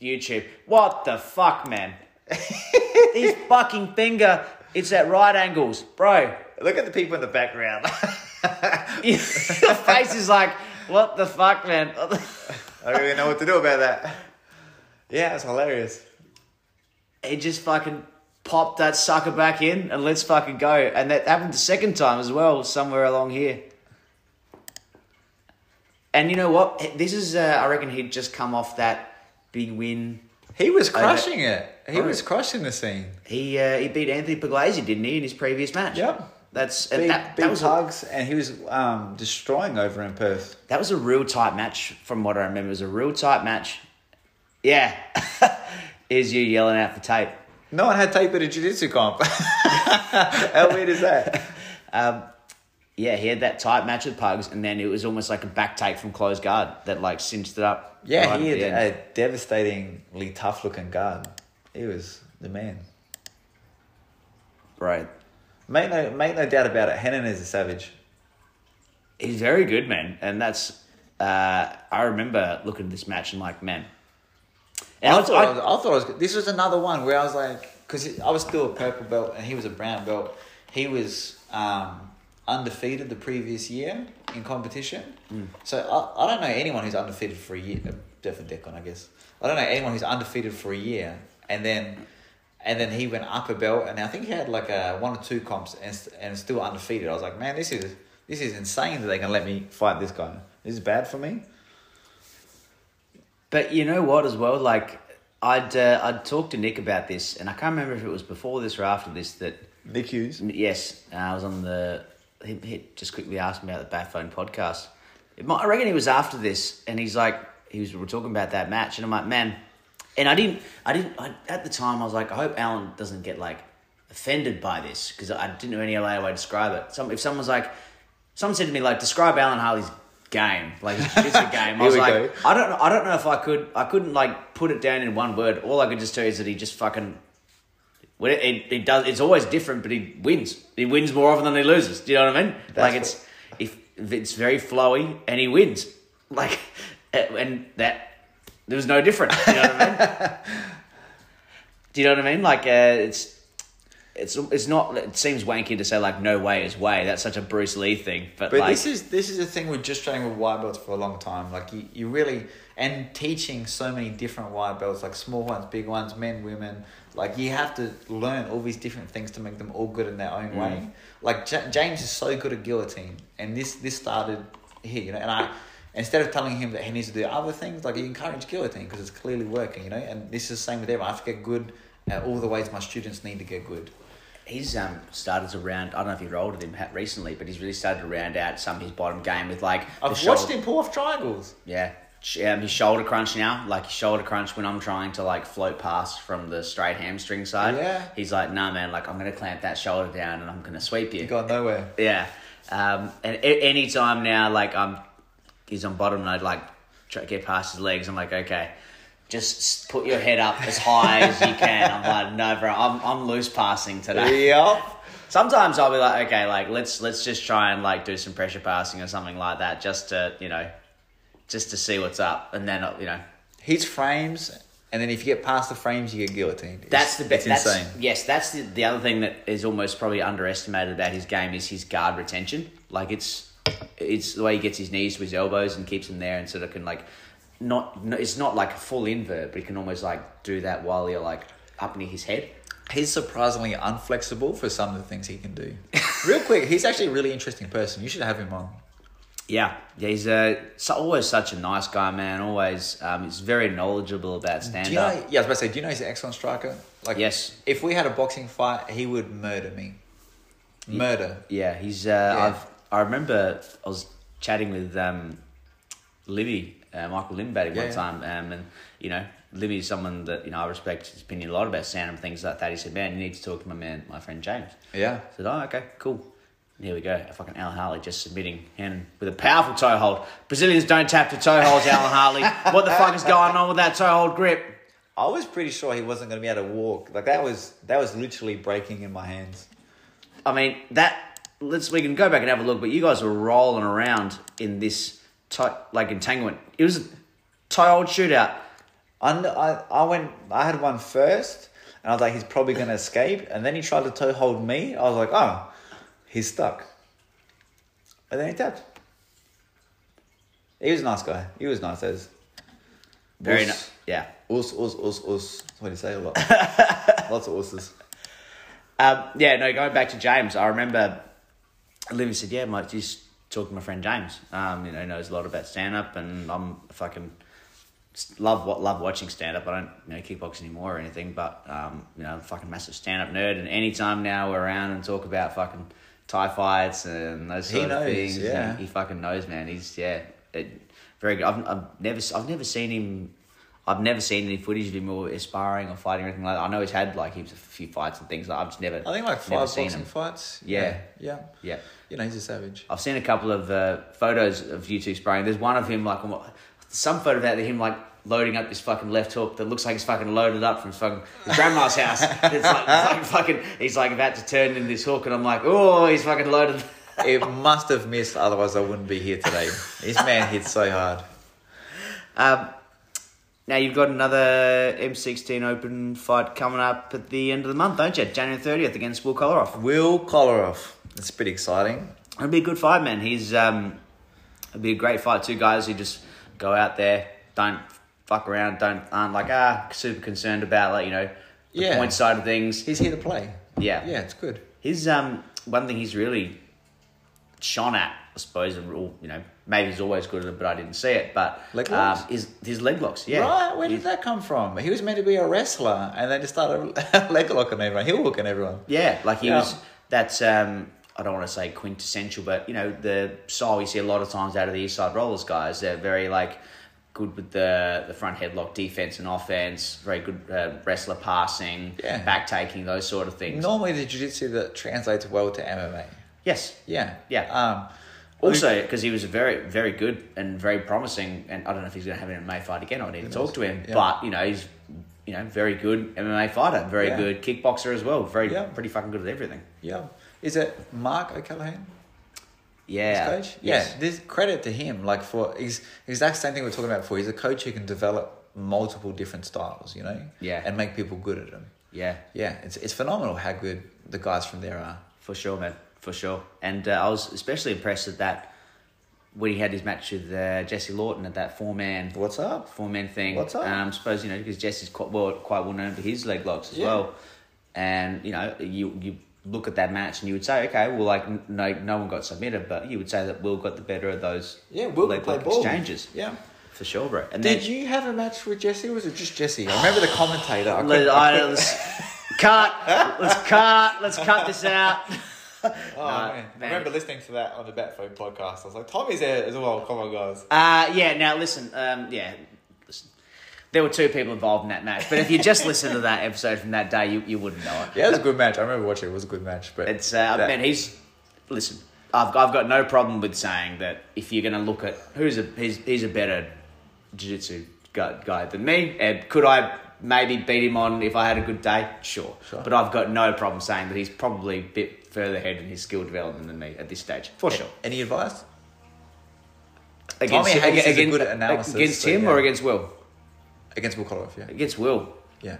YouTube. What the fuck, man? His fucking finger. It's at right angles, bro. Look at the people in the background. the face is like, what the fuck, man? I don't really know what to do about that. Yeah, it's hilarious. he just fucking popped that sucker back in and let's fucking go. And that happened the second time as well, somewhere along here. And you know what? This is, uh, I reckon he'd just come off that big win. He was crushing it. He Right. was crushing the scene. He uh, he beat Anthony Pugliese, didn't he, in his previous match? Yep. That's Big, that, big that was a, hugs, and he was um, destroying over in Perth. that was a real tight match from what I remember. It was a real tight match. Yeah. Is you yelling out for tape. No one had tape at a jiu-jitsu comp. How weird is that? Um, yeah, he had that tight match with Pugs, and then it was almost like a back take from close guard that like cinched it up. Yeah, right he had a devastatingly tough-looking guard. He was the man. right. Make no, make no doubt about it. Henan is a savage. He's very good, man, and that's. Uh, I remember looking at this match and like, man. And I I, thought, I, I, was, I thought was, this was another one where I was like, because I was still a purple belt and he was a brown belt. He was um, undefeated the previous year in competition. So I, I don't know anyone who's undefeated for a year. uh, Definitely Declan, I guess. I don't know anyone who's undefeated for a year and then and then he went up a belt and I think he had like a one or two comps and and still undefeated. I was like, man, this is this is insane that they can let me fight this guy. This is bad for me. but you know what, as well, like I'd uh, I'd talked to Nick about this, and I can't remember if it was before this or after this that Nick Hughes. Yes, uh, I was on the. He, he just quickly asked me about the Batphone podcast. Might, I reckon he was after this, and he's like, he was we were talking about that match, and I'm like, man, and I didn't, I didn't, I, at the time, I was like, I hope Alan doesn't get like offended by this because I didn't know any other way to describe it. Some, if someone's like, someone said to me like, describe Alan Hartley's game, like his jiu-jitsu game. I was like, go. I don't know, I don't know if I could, I couldn't like put it down in one word. All I could just tell you is that he just fucking well, it, it, it does. It's always different, but he wins. He wins more often than he loses. Do you know what I mean? like what- it's if, if it's very flowy and he wins, like uh, and that there was no different. Do you know what I mean? Do you know what I mean? Like uh, it's it's it's not. It seems wanky to say like no way is way. That's such a Bruce Lee thing. But, But like, this is this is the thing with just training with white belts for a long time. Like you, you really and teaching so many different white belts, like small ones, big ones, men, women. Like you have to learn all these different things to make them all good in their own Mm. way. Like J- James is so good at guillotine, and this this started here, you know. And I instead of telling him that he needs to do other things, like you encourage guillotine because it's clearly working, you know. And this is the same with everyone. I have to get good at all the ways my students need to get good. he's um started to round. I don't know if you've rolled with him recently, but he's really started to round out some of his bottom game with like. I've watched shoulder- him pull off triangles. Yeah. Um, his shoulder crunch now, like his shoulder crunch when I'm trying to like float past from the straight hamstring side. Yeah. He's like, nah, man, like I'm gonna clamp that shoulder down and I'm gonna sweep you. You got nowhere. Yeah. Um, and a- any time now, like I'm, he's on bottom and I'd like try to get past his legs. I'm like, okay, just put your head up as high as you can. I'm like, no, bro, I'm I'm loose passing today. Yep. Sometimes I'll be like, okay, like let's let's just try and like do some pressure passing or something like that, just to you know, just to see what's up, and then you know. His frames, and then if you get past the frames, you get guillotined. It's- That's the best. That's, insane. Yes, that's the, the other thing that is almost probably underestimated about his game is his guard retention. Like it's it's the way he gets his knees to his elbows and keeps them there, and sort of can like not. no- It's not like a full invert, but he can almost like do that while you're like up near his head. He's surprisingly unflexible for some of the things he can do. Real quick, he's actually a really interesting person. You should have him on. Yeah, he's so, always such a nice guy, man. Always, um, he's very knowledgeable about stand Do you know? up. Yeah, I was about to say. Do you know he's an excellent striker? Like, Yes. If we had a boxing fight, he would murder me. Murder. Yeah, he's. Uh, Yeah. I've. I remember I was chatting with um, Libby, uh, Michael Lindbergh Yeah, one yeah. time, um, and you know, Libby's someone that you know I respect his opinion a lot about sound and things like that. He said, "Man, you need to talk to my man, my friend James." Yeah. I said, "Oh, okay, cool." Here we go. Fucking Alan Hartley just submitting and with a powerful toe hold. Brazilians don't tap to toe holds, Alan Hartley. What the fuck is going on with that toe hold grip? I was pretty sure he wasn't going to be able to walk. Like that was that was literally breaking in my hands. I mean that. Let's we can go back and have a look. But you guys were rolling around in this toe, like entanglement. It was a toe hold shootout. I, I, I went. I had one first, and I was like, he's probably going to escape. And then he tried to toe hold me. I was like, oh, he's stuck. And then he tapped. He was a nice guy. He was nice as. Very Us. nice. Yeah. Us, us, us, us. What do you say? A lot. Lots of usses. Um, yeah. No. Going back to James, I remember. Olivia said, "Yeah, mate, just talking to my friend James. Um, you know, knows a lot about stand up, and I'm fucking love what love watching stand up. I don't you know kickbox anymore or anything, but um, you know, I'm a fucking massive stand up nerd. And anytime now we're around and talk about fucking Thai fights and those He sort of knows, things, yeah. he, he fucking knows, man. He's yeah, it, very good. I've, I've never I've never seen him. I've never seen any footage of him or sparring or fighting or anything like that. I know he's had like heaps of few fights and things. Like I've just never. I think like five seen boxing him. fights. Yeah. Yeah. Yeah. You know, he's a savage. I've seen a couple of uh, photos of you two sparring. There's one of him like some photo of that him like loading up his fucking left hook that looks like he's fucking loaded up from his fucking his grandma's house. It's like, like fucking he's like about to turn in this hook and I'm like, oh, he's fucking loaded. it must have missed, otherwise I wouldn't be here today. This man hit so hard. Um, now you've got another M16 Open fight coming up at the end of the month, don't you? January 30th against Will Kolarov. Will Kolarov. It's pretty exciting. It'll be a good fight, man. He's um, it'll be a great fight. Two guys who just go out there, don't fuck around, don't aren't like ah super concerned about like you know the Yeah. point side of things. He's here to play. Yeah, Yeah, it's good. His um one thing he's really shone at, I suppose, and all you know maybe he's always good at it, but I didn't see it. But Leg um, locks? his his leg locks, yeah. Right, where He- did that come from? He was meant to be a wrestler and they just started leg locking everyone, heel hooking everyone. Yeah, like he Yeah. was. That's um, I don't want to say quintessential, but you know the style you see a lot of times out of the East Side Rollers guys. They're very like good with the the front headlock defense and offense. Very good uh, wrestler passing, Yeah. back taking, those sort of things. Normally the jiu-jitsu that translates well to MMA. Yes. Yeah. Yeah. Um, Also, because he was a very, very good and very promising, and I don't know if he's going to have an MMA fight again. I need to talk to him, Yeah. but you know he's, you know, very good MMA fighter, very Yeah. good kickboxer as well. Very, pretty fucking good at everything. yeah. Is it Mark O'Callaghan? Yeah. His coach? Yes. Yeah, there's credit to him. Like for he's exact same thing we are talking about before. He's a coach who can develop multiple different styles, you know? Yeah. And make people good at them. Yeah, Yeah, it's it's phenomenal how good the guys from there are. for sure, man, for sure. And uh, I was especially impressed at that when he had his match with uh, Jesse Lawton at that four man What's up? four man thing. What's up? Um, I suppose you know because Jesse's quite well, quite well known for his leg locks as Yeah. well. And you know you you look at that match and you would say, okay, well like no no one got submitted, but you would say that Will got the better of those Yeah, Will leg can play lock ball. exchanges Yeah. for sure, bro. And Did then you have a match with Jesse, or was it just Jesse? I remember the commentator. I let, I let's cut, let's cut, let's cut this out. Oh, No, man. I remember listening to that on the Batphone podcast. I was like, Tommy's there as well. Come on, guys. Uh, yeah, now listen, um, yeah. There were two people involved in that match, but if you just listen to that episode from that day, you, you wouldn't know it. Yeah, it was a good match. I remember watching it. It was a good match. But It's uh, that- man, he's listen. I've I've got no problem with saying that if you're going to look at who's a he's, he's a better jiu-jitsu guy, guy than me, and could I maybe beat him on if I had a good day? Sure. Sure. But I've got no problem saying that he's probably a bit further ahead in his skill development than me at this stage, for sure. Any advice? Against, Tommy Hayes is a against, good analysis, against so him yeah. or against Will? Against Will Koloff, yeah. Against Will. Yeah.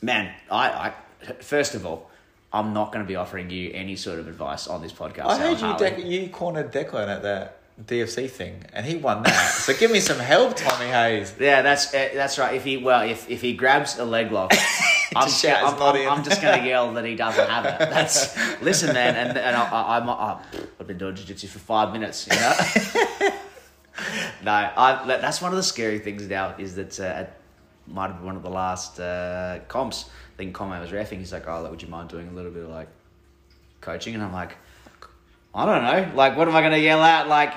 Man, I, I first of all, I'm not going to be offering you any sort of advice on this podcast. I heard you dec- you cornered Declan at that DFC thing, and he won that. so give me some help, Tommy Hayes. Yeah, that's uh, that's right. If he well, if, if he grabs a leg lock, I'm, Just shout, I'm, I'm. I'm just going to yell that he doesn't have it. That's listen, man, and and I, I, I've been doing jiu-jitsu for five minutes, you know. no, I that's one of the scary things now is that uh, might have been one of the last uh, comps. I think was refing. He's like, "Oh, like, would you mind doing a little bit of like coaching?" And I'm like, I don't know. Like, what am I going to yell out? Like,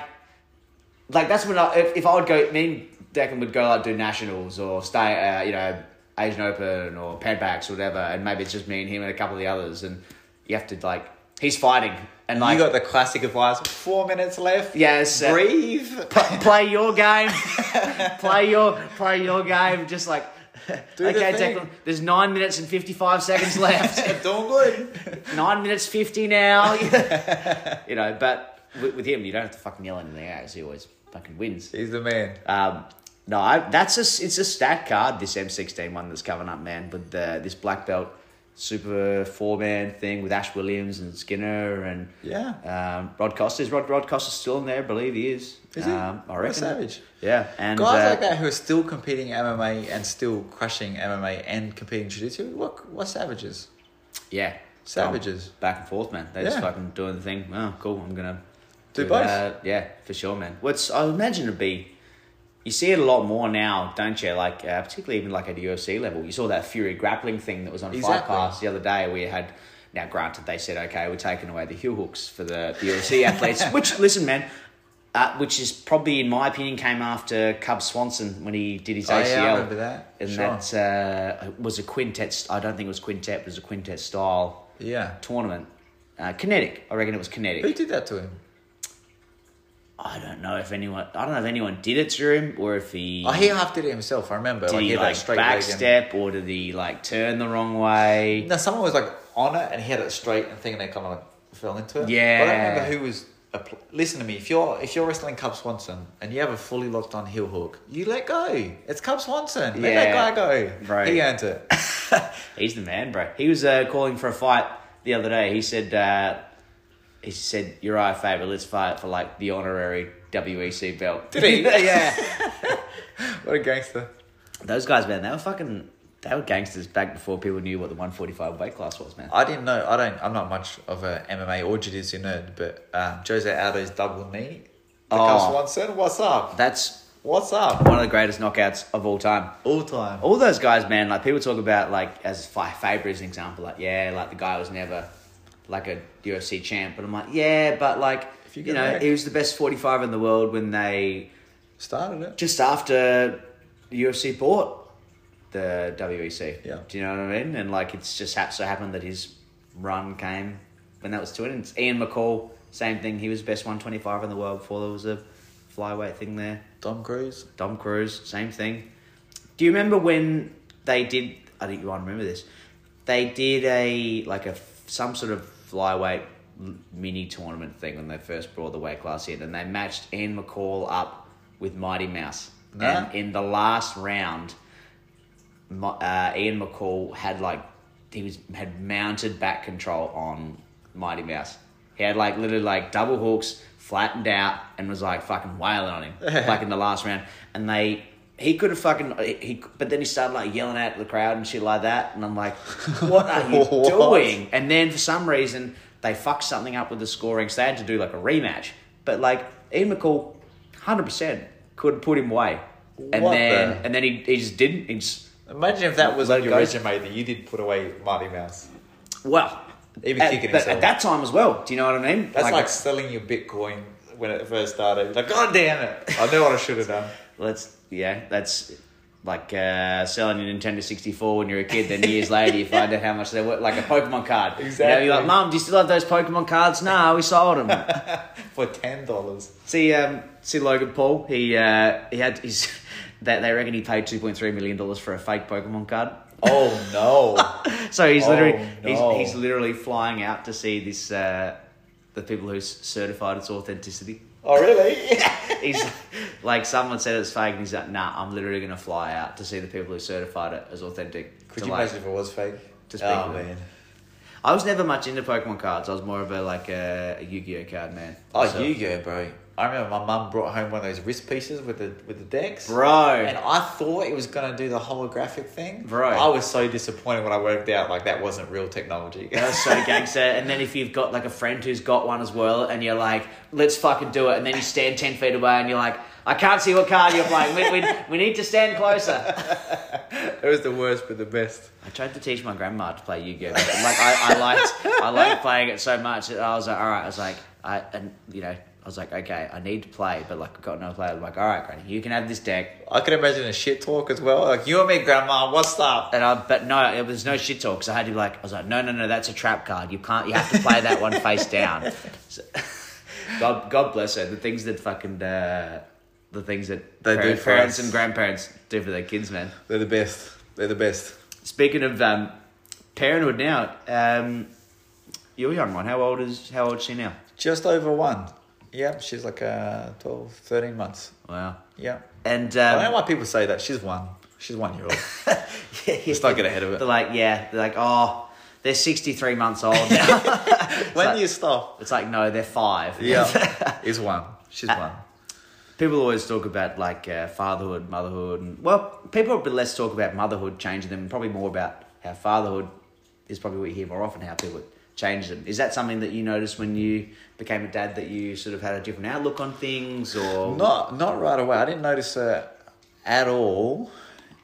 like that's when I, if, if I would go, me and Declan would go like do nationals or stay, uh, you know, Asian Open or Pan Pacs or whatever, and maybe it's just me and him and a couple of the others, and you have to like, he's fighting, and like, you got the classic advice. Four minutes left. yes, uh, Breathe. play your game, play your play your game, just like. Do the okay, thing. Declan. There's nine minutes and fifty-five seconds left. Doing good. nine minutes fifty now. you know, but with, with him, you don't have to fucking yell anything out. He always fucking wins. He's the man. Um, no, I, that's a it's a stat card. This M16 one that's coming up, man. With the, this black belt super four man thing with Ash Williams and Skinner and Yeah. um, Rod Costa. Is Rod Rod Costa still in there? I believe he is. Is he? Um, I reckon. savage. Yeah, and Guys uh, like that who are still competing MMA and still crushing MMA and competing jiu-jitsu, what what savages? Yeah, Savages. Oh, back and forth, man. They're just fucking doing the thing. Oh, cool. I'm gonna Do both. that. Yeah, for sure, man. What's I imagine it'd be. You see it a lot more now, don't you? Like uh, particularly even like at the UFC level. You saw that Fury grappling thing that was on Fight Exactly. Pass the other day. We had. Now, granted, they said, okay, we're taking away the heel hooks for the, the UFC athletes. Which, listen, man, uh, which is probably, in my opinion, came after Cub Swanson when he did his Oh, ACL. yeah, I remember that. And Sure. that uh, was a quintet. I don't think it was quintet, but it was a quintet style Yeah. tournament. Uh, kinetic. I reckon it was kinetic. Who did that to him? I don't know if anyone. I don't know if anyone did it to him or if he. Oh, he half did it himself. I remember. did like, he like leg and- backstep or did he like turn the wrong way? No, someone was like on it and he had it straight and thinking they kind of like fell into it. Yeah. But I don't remember who was. Pl- Listen to me. If you're if you're wrestling Cub Swanson and you have a fully locked on heel hook, you let go. It's Cub Swanson. Let Yeah. that guy go. Right. He earned it. He's the man, bro. He was uh, calling for a fight the other day. He said, uh, he said, "You're our favourite. Let's fight for like the honorary WEC belt." Did he? yeah. what a gangster. Those guys, man, they were fucking. They were gangsters back before people knew what the 145 weight class was, man. I didn't know. I don't. I'm not much of a MMA or jiu-jitsu nerd, but um, Jose Aldo's double knee. The Oh. Cub Swanson. What's up? That's What's up? one of the greatest knockouts of all time. All time. all those guys, man, like people talk about like as Fa- Faber is an example, like yeah, like the guy was never like a UFC champ, but I'm like yeah, but like If you you know he was the best 45 in the world when they Started it. just after UFC bought the WEC. Yeah. do you know what I mean? And like it's just so happened that his run came when that was to it. And it's Ian McCall, same thing. He was best 125 in the world before there was a flyweight thing there. Dom Cruz. Dom Cruz, same thing. Do you remember when they did? I think you want to remember this. They did a like a some sort of flyweight mini tournament thing when they first brought the weight class in, and they matched Ian McCall up with Mighty Mouse. And in the last round, uh, Ian McCall had like he was had mounted back control on Mighty Mouse. He had like literally like double hooks, flattened out, and was like fucking wailing on him, like in the last round. And they, he could have fucking he, but then he started like yelling at the crowd and shit like that. And I'm like, what are you What? doing? And then for some reason they fucked something up with the scoring, so they had to do like a rematch. But like Ian McCall, hundred percent could put him away. And What then the- and then he, he just didn't. He just, Imagine if that was on your resume that you did put away Mighty Mouse. well, Even at, kicking himself. at that time as well. Do you know what I mean? That's like, uh, selling your Bitcoin when it first started. Like, God damn it! I knew what I should have done. let's yeah, that's like uh, selling your Nintendo sixty four when you're a kid. Then years later, you find out how much they're worth, like a Pokemon card. You know, Exactly. you're like, Mum, do you still have those Pokemon cards? No, we sold them. For ten dollars. see, um, see Logan Paul. He uh, he had his. That they reckon he paid two point three million dollars for a fake Pokemon card. Oh no! So he's Oh, literally no. he's, he's literally flying out to see this uh, the people who certified its authenticity. Oh really? He's like someone said it's fake, and he's like, "Nah, I'm literally gonna fly out to see the people who certified it as authentic." Could to you like- imagine if it was fake? To speak oh man. I was never much into Pokemon cards. I was more of a like a, a Yu-Gi-Oh card man. Oh, So- Yu-Gi-Oh, bro! I remember my mum brought home one of those wrist pieces with the with the decks. bro. And I thought it was gonna do the holographic thing. Bro. I was so disappointed when I worked out like that wasn't real technology. That was so gangster. And then if you've got like a friend who's got one as well, and you're like, "Let's fucking do it," and then you stand ten feet away, and you're like, "I can't see what card you're playing. We, we, we need to stand closer." it was the worst but the best. I tried to teach my grandma to play Yu-Gi-Oh. Like I, I liked, I liked playing it so much. That I was like, all right. I was like, I and you know, I was like, okay, I need to play, but like, I've got no play. I'm like, all right, Granny, you can have this deck. I could imagine a shit talk as well. Like you and me, grandma, what's up? And I, but no, it was no shit talk. So I had to be like, I was like, no, no, no, that's a trap card. You can't. You have to play that one face down. So, God, God bless her. The things that fucking, uh, the things that They do for parents and grandparents do for their kids, man. They're the best. They're the best. Speaking of um, parenthood now, um, your young one, how old is how old is she now? Just over one. Yeah, she's like uh, 12, 13 months. Wow. Yeah. And I don't know um, why people say that. She's one. She's one year old. yeah, Let's not get ahead of it. They're like, yeah, they're like, oh, they're sixty three months old now. when like- do you stop? it's like, no, they're five. Yeah. is one. She's one. People always talk about like uh, fatherhood, motherhood, and well, people but less talk about motherhood changing them, probably more about how fatherhood is probably what you hear more often. How people change them. Is that something that you noticed when you became a dad that you sort of had a different outlook on things, or Not not right away. I didn't notice it at all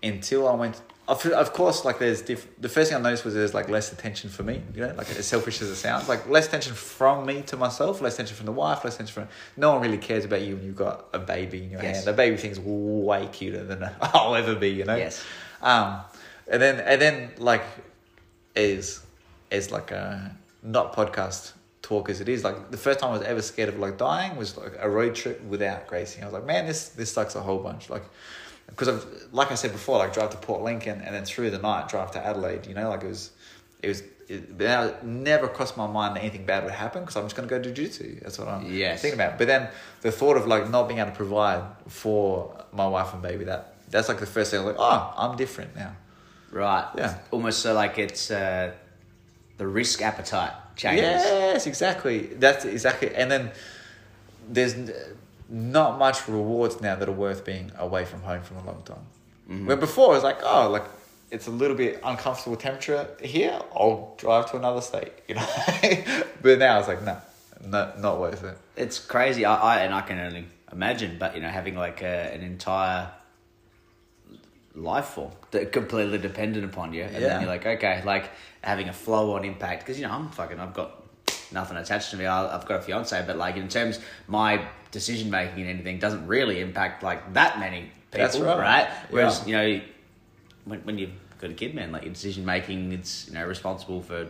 until I went. Of, of course, like there's diff- the first thing I noticed was there's like less attention for me. You know, like as selfish as it sounds, like less attention from me to myself, less attention from the wife, less attention from. No one really cares about you when you've got a baby in your Yes. hand. A baby thing's way cuter than I'll ever be. You know. Yes. Um, and then and then like, as as like a not podcast talk as it is, like the first time I was ever scared of like dying was like a road trip without Gracie. I was like, man, this this sucks a whole bunch. Like, because I've like I said before, like drive to Port Lincoln and then through the night drive to Adelaide. You know, like it was it was. It, that never crossed my mind that anything bad would happen because I'm just going to go do jiu-jitsu. That's what I'm Yes. thinking about. But then the thought of like not being able to provide for my wife and baby that that's like the first thing. I was like, oh, I'm different now. right? Yeah. almost so like it's uh, the risk appetite changes. Yes, exactly. That's exactly. And then there's not much rewards now that are worth being away from home for a long time. Mm-hmm. Where before it was like, oh, like it's a little bit uncomfortable temperature here. I'll drive to another state, you know. but now it's like, no, no, not worth it. It's crazy. I, I and I can only imagine, but you know, having like a, an entire life form that completely dependent upon you, and Yeah. then you're like, okay, like having a flow on impact because you know I'm fucking, I've got nothing attached to me. I, I've got a fiance, but like in terms my decision making and anything doesn't really impact like that many people, That's right. Whereas Yeah. you know, when when you've got a kid, man, like your decision making, it's you know responsible for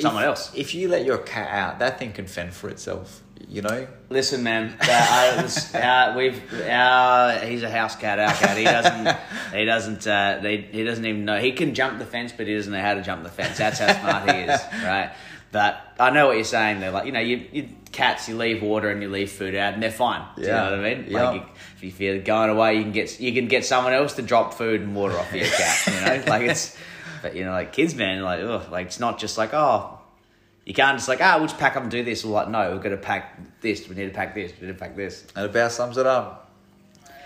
someone else. If you let your cat out, that thing can fend for itself. You know. Listen, man. Uh, uh, we've uh, he's a house cat. Our cat. He doesn't. He doesn't. Uh, he, he doesn't even know. He can jump the fence, but he doesn't know how to jump the fence. That's how smart he is, right? But I know what you're saying. They're like, you know, you, you cats. You leave water and you leave food out, and they're fine. Do you Yeah. know what I mean? Yeah. Like, you, if you feel going away, you can get you can get someone else to drop food and water off your cat. You know, like it's. But you know, like kids, man, like ugh, like it's not just like oh, you can't just like ah, we'll just pack up and do this. Or like no, we're gonna pack this. We need to pack this. We need to pack this. And about sums it up.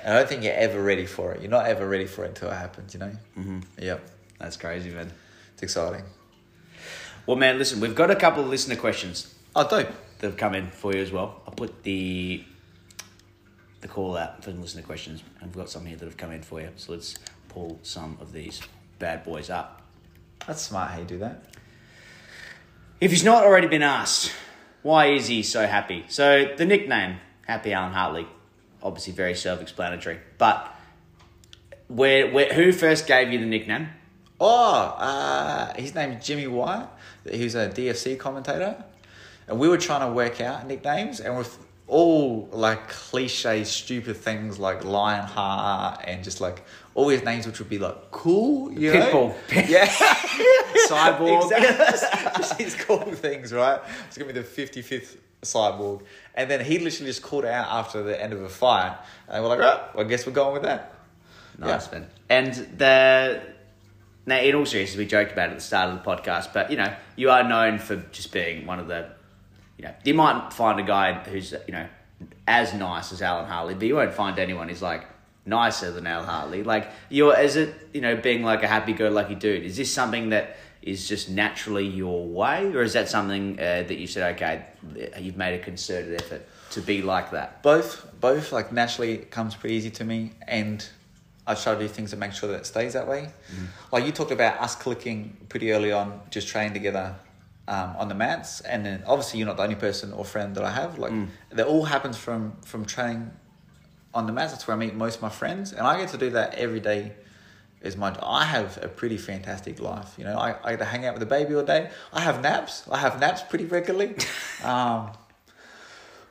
I don't think you're ever ready for it. You're not ever ready for it until it happens, you know? Mm-hmm. Yep. That's crazy, man. It's exciting. Well, man, listen, we've got a couple of listener questions Oh, dope. that have come in for you as well. I'll put the the call out for the listener questions. and I've got some here that have come in for you. So let's pull some of these bad boys up. That's smart how you do that. If he's not already been asked, why is he so happy? So the nickname, Happy Alan Hartley, obviously very self-explanatory. But where, where who first gave you the nickname? Oh, uh, his name's Jimmy White. He was a DFC commentator. And we were trying to work out nicknames, and with all like cliche, stupid things like Lionheart and just like all his names, which would be like cool, you know? Yeah. Cyborg. Exactly. just these cool things, right? It's gonna be the 55th cyborg. And then he literally just called out after the end of a fight. And we're like, right, well, I guess we're going with that. Nice, Yeah. man. And the now, in all seriousness, we joked about it at the start of the podcast, but you know, you are known for just being one of the, you know, you might find a guy who's you know as nice as Alan Hartley, but you won't find anyone who's like nicer than Al Hartley. Like you're, is it you know being like a happy-go-lucky dude? Is this something that is just naturally your way, or is that something uh, that you said, okay, you've made a concerted effort to be like that? both both like naturally it comes pretty easy to me and I try to do things to make sure that it stays that way. Like you talked about us clicking pretty early on, just training together um, on the mats, and then obviously you're not the only person or friend that I have. Like that all happens from from training on the mats. That's where I meet most of my friends, and I get to do that every day. Is my I have a pretty fantastic life. You know, I, I get to hang out with the baby all day. I have naps. I have naps pretty regularly. um,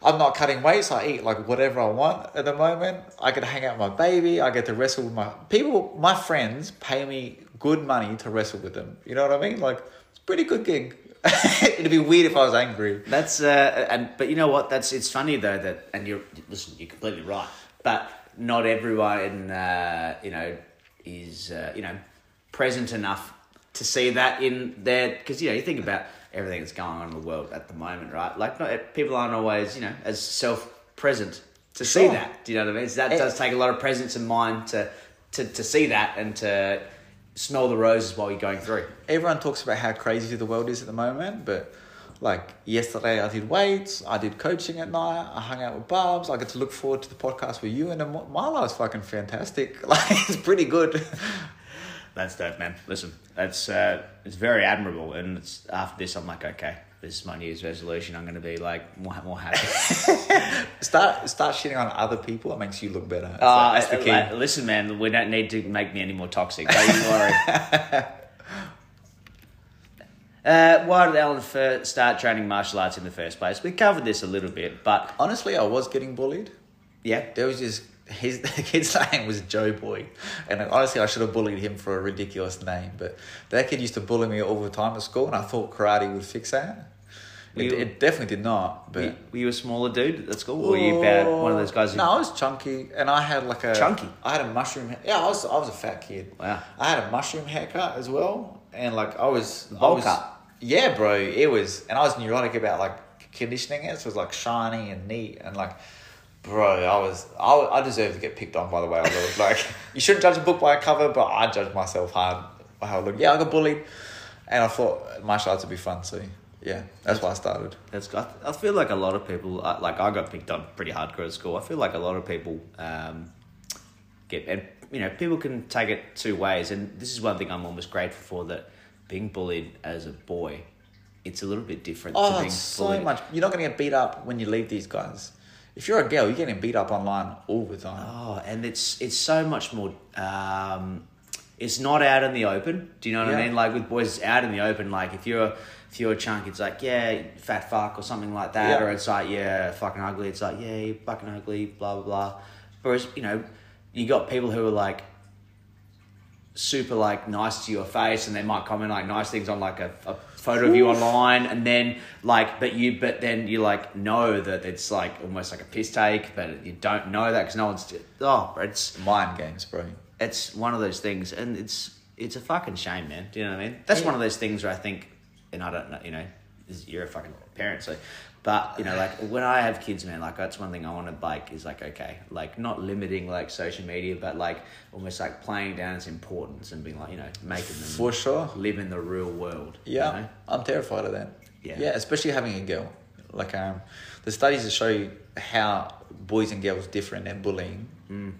I'm not cutting weight, so I eat like whatever I want at the moment. I get to hang out with my baby. I get to wrestle with my people. My friends pay me good money to wrestle with them. You know what I mean? Like it's a pretty good gig. It'd be weird if I was angry. That's uh, and but you know what? That's it's funny though that and you're listen, you're completely right. But not everyone, uh, you know, is uh, you know present enough to see that in there because you know you think about everything that's going on in the world at the moment, right? Like not people aren't always you know as self present to see that. Do you know what I mean? So that Eh. does take a lot of presence in mind to to to see that and to smell the roses while you're going through. Everyone talks about how crazy the world is at the moment, but like yesterday, I did weights, I did coaching at night, I hung out with Barbs. I get to look forward to the podcast with you, and my life's fucking fantastic. Like it's pretty good. That's dope, man. Listen, that's uh, it's very admirable, and it's after this, I'm like, okay, this is my New Year's resolution. I'm going to be like more more happy. Start start shitting on other people. It makes you look better. Uh, that's the key. like, listen, man, we don't need to make me any more toxic. Don't you worry. Uh, why did Alan start training martial arts in the first place? We covered this a little bit, but Honestly, I was getting bullied. yeah, There was just his the kid's name was Joe Boy, and honestly, I should have bullied him for a ridiculous name. But that kid used to bully me all the time at school, and I thought karate would fix that. It, You- it definitely did not. were, But were you a smaller dude at school, or were you about one of those guys? Who, No, I was chunky, and I had like a Chunky? I had a mushroom. Yeah, I was I was a fat kid. Wow. I had a mushroom haircut as well, and like I was I was-. Yeah, bro, it was, and I was neurotic about like conditioning it. So it was like shiny and neat, and like, bro, I was I, I deserve to get picked on by the way I look. like, you shouldn't judge a book by a cover, but I judge myself hard by how I look. Yeah, I got bullied, and I thought martial arts would be fun. So yeah, that's why I started. That's I, I feel like a lot of people uh, like I got picked on pretty hardcore at school. I feel like a lot of people um, get and you know people can take it two ways, and this is one thing I'm almost grateful for that being bullied as a boy, it's a little bit different Oh, it's so bullied. much. You're not going to get beat up when you leave these guys. If you're a girl, you're getting beat up online all the time. Oh, and it's it's so much more. Um, it's not out in the open. Do you know what I mean? Like with boys, it's out in the open. Like if you're if you're a chunk, it's like yeah, fat fuck or something like that, Yeah. or it's like yeah, fucking ugly. It's like yeah, fucking ugly, blah blah blah. Whereas you know, you got people who are like super like nice to your face, and they might comment like nice things on like a, a photo of you online, and then like but you but then you like know that it's like almost like a piss take, but you don't know that because no one's oh, it's Mind games, bro. it's one of those things and it's it's a fucking shame, man. Do you know what I mean? That's Yeah. one of those things where I think, and I don't know, you know, is- you're a fucking parent, so. But you know, like when I have kids, man, like that's one thing I want to like is like okay, like not limiting like social media, but like almost like playing down its importance and being like you know making them For sure. live in the real world. you Yeah, know? I'm terrified of that. Yeah. yeah, especially having a girl. Like um, the studies that show how boys and girls differ in their bullying. Mm.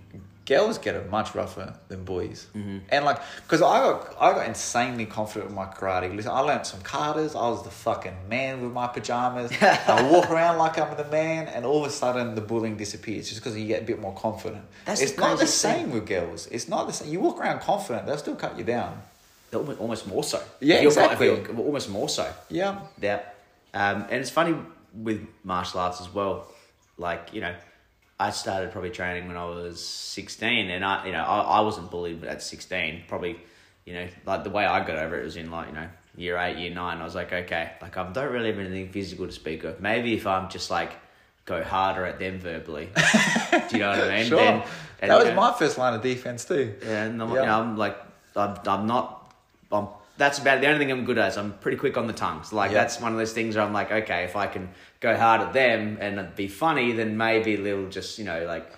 Girls get it much rougher than boys, Mm-hmm. and like because I got I got insanely confident with my karate. Listen, I learned some katas. I was the fucking man with my pajamas. I walk around like I'm the man, and all of a sudden the bullying disappears just because you get a bit more confident. That's it's the not the thing. same with girls. It's not the same. You walk around confident, they'll still cut you down. Almost, almost more so. Yeah, If exactly. you're- almost more so. Yeah, Yeah. Um, and it's funny with martial arts as well. Like, you know, I started probably training when I was 16 and I, you know, I, I wasn't bullied at 16. Probably, you know, like the way I got over it was in like, you know, year eight, year nine. I was like, okay, like I don't really have anything physical to speak of. Maybe if I'm just like, go harder at them verbally. Do you know what I mean? sure. Then- and, that was you know, my first line of defense too. yeah, and I'm, Yeah. you know, I'm like, I'm, I'm not, I'm, that's about the only thing I'm good at. Is I'm pretty quick on the tongue. So like, Yeah. that's one of those things where I'm like, okay, if I can go hard at them and be funny, then maybe they'll just, you know, like,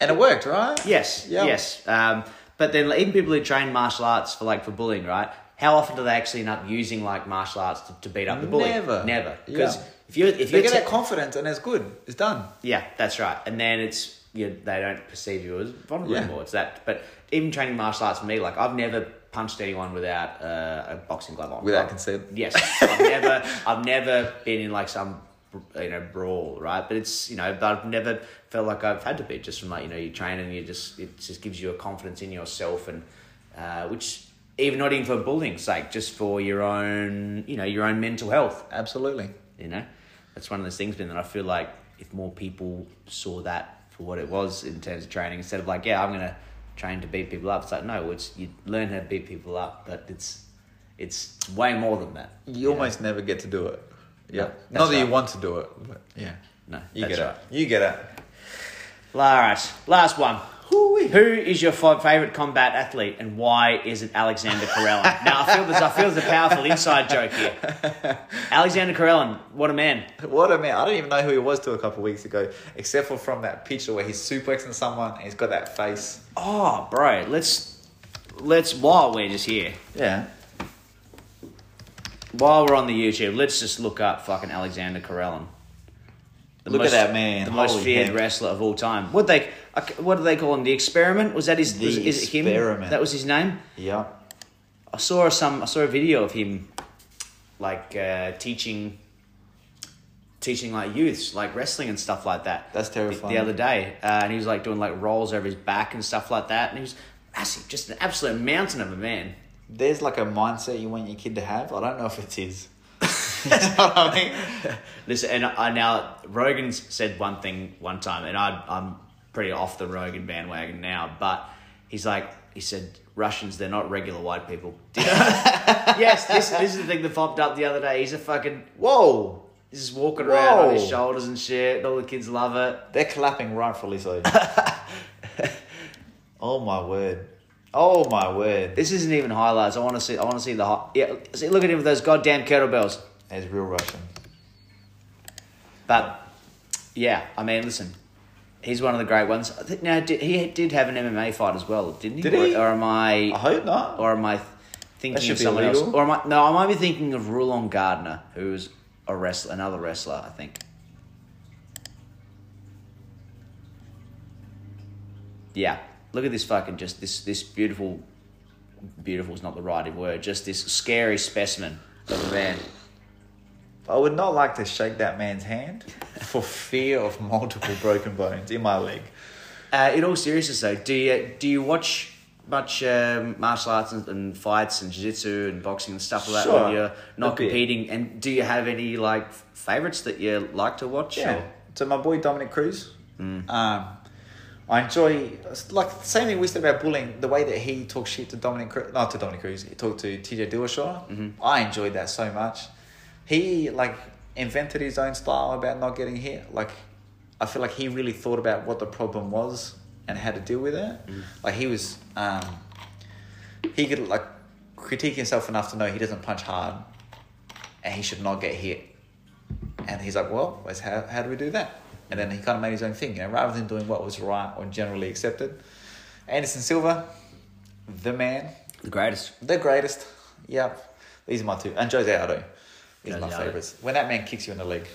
And it worked, right? yes, Yeah. yes. Um, but then even people who train martial arts for like for bullying, right? How often do they actually end up using like martial arts to, to beat up the bully? Never. never. Because Yeah. if you if you get that confidence and it's good. It's done. yeah, that's right. And then it's you they don't perceive you as vulnerable Yeah. anymore. It's that. But even training martial arts for me, like I've never punched anyone without uh, a boxing glove on. Without consent. Yes, I've never, I've never been in like some you know brawl, right? But it's you know, but I've never felt like I've had to be just from like you know you train and you just it just gives you a confidence in yourself and uh, which even not even for bullying's sake, just for your own you know your own mental health. Absolutely. You know, that's one of those things. But then I feel like if more people saw that for what it was in terms of training, instead of like, yeah, I'm gonna train to beat people up. It's like no, it's you learn how to beat people up, but it's it's way more than that. You almost never get to do it. Yeah. No, Not that you want to do it, but yeah. no, You that's get right. it. You get it. All right, last one. Who is your fi- favorite combat athlete, and why is it Alexander Karelin? now I feel there's I feel there's a powerful inside joke here. Alexander Karelin, what a man! What a man. I don't even know who he was till a couple of weeks ago, except for from that picture where he's suplexing someone and he's got that face. Oh, bro, let's let's while we're just here, Yeah. While we're on the YouTube, let's just look up fucking Alexander Karelin. The Look at that man. the most feared heck. wrestler of all time. What they, what do they call him? The experiment? Was that his? The was, is it him? That was his name. Yeah. I saw some. I saw a video of him, like uh, teaching, teaching like youths like wrestling and stuff like that. That's The, terrifying. the other day, uh, and he was like doing like rolls over his back and stuff like that, and he was massive, just an absolute mountain of a man. There's like a mindset you want your kid to have. I don't know if it's his. you know I mean? Listen, and I now Rogan's said one thing one time, and I I'm pretty off the Rogan bandwagon now, but he's like he said Russians they're not regular white people. Yes, this this is the thing that popped up the other day. He's a fucking Whoa. he's just walking around on his shoulders and shit. All the kids love it. They're clapping rightfully so. oh my word. Oh my word. This isn't even highlights. I want to see. I want to see the hi- yeah. See, look at him with those goddamn kettlebells. He's real Russian. But yeah, I mean, listen, he's one of the great ones. I think now did, he did have an MMA fight as well, didn't he? Did he? Or, or am I? I hope not. Or am I thinking of someone else? Or am I? No, I might be thinking of Rulon Gardner, who's a wrestler, another wrestler. I think. Yeah, look at this fucking just this this beautiful. Beautiful is not the right word. Just this scary specimen of a man. I would not like to shake that man's hand for fear of multiple broken bones in my leg. Uh, in all seriousness, though, do you do you watch much um, martial arts and, and fights and jiu-jitsu and boxing and stuff like that Sure, when you're not competing? And do you have any like favorites that you like to watch? Yeah. or- So my boy Dominic Cruz. Um, I enjoy like the same thing we said about bullying. The way that he talks shit to Dominic, Cruz, not to Dominic Cruz, he talked to TJ Dillashaw. I enjoyed that so much. He like invented his own style about not getting hit. Like I feel like he really thought about what the problem was and how to deal with it. Like he was, um, he could like critique himself enough to know he doesn't punch hard, and he should not get hit. And he's like, well, how how do we do that? And then he kind of made his own thing, you know, rather than doing what was right or generally accepted. Anderson Silva, the man, The greatest. the greatest. Yep, these are my two, and Jose Aldo. These are my Aldo. favorites. When that man kicks you in the leg,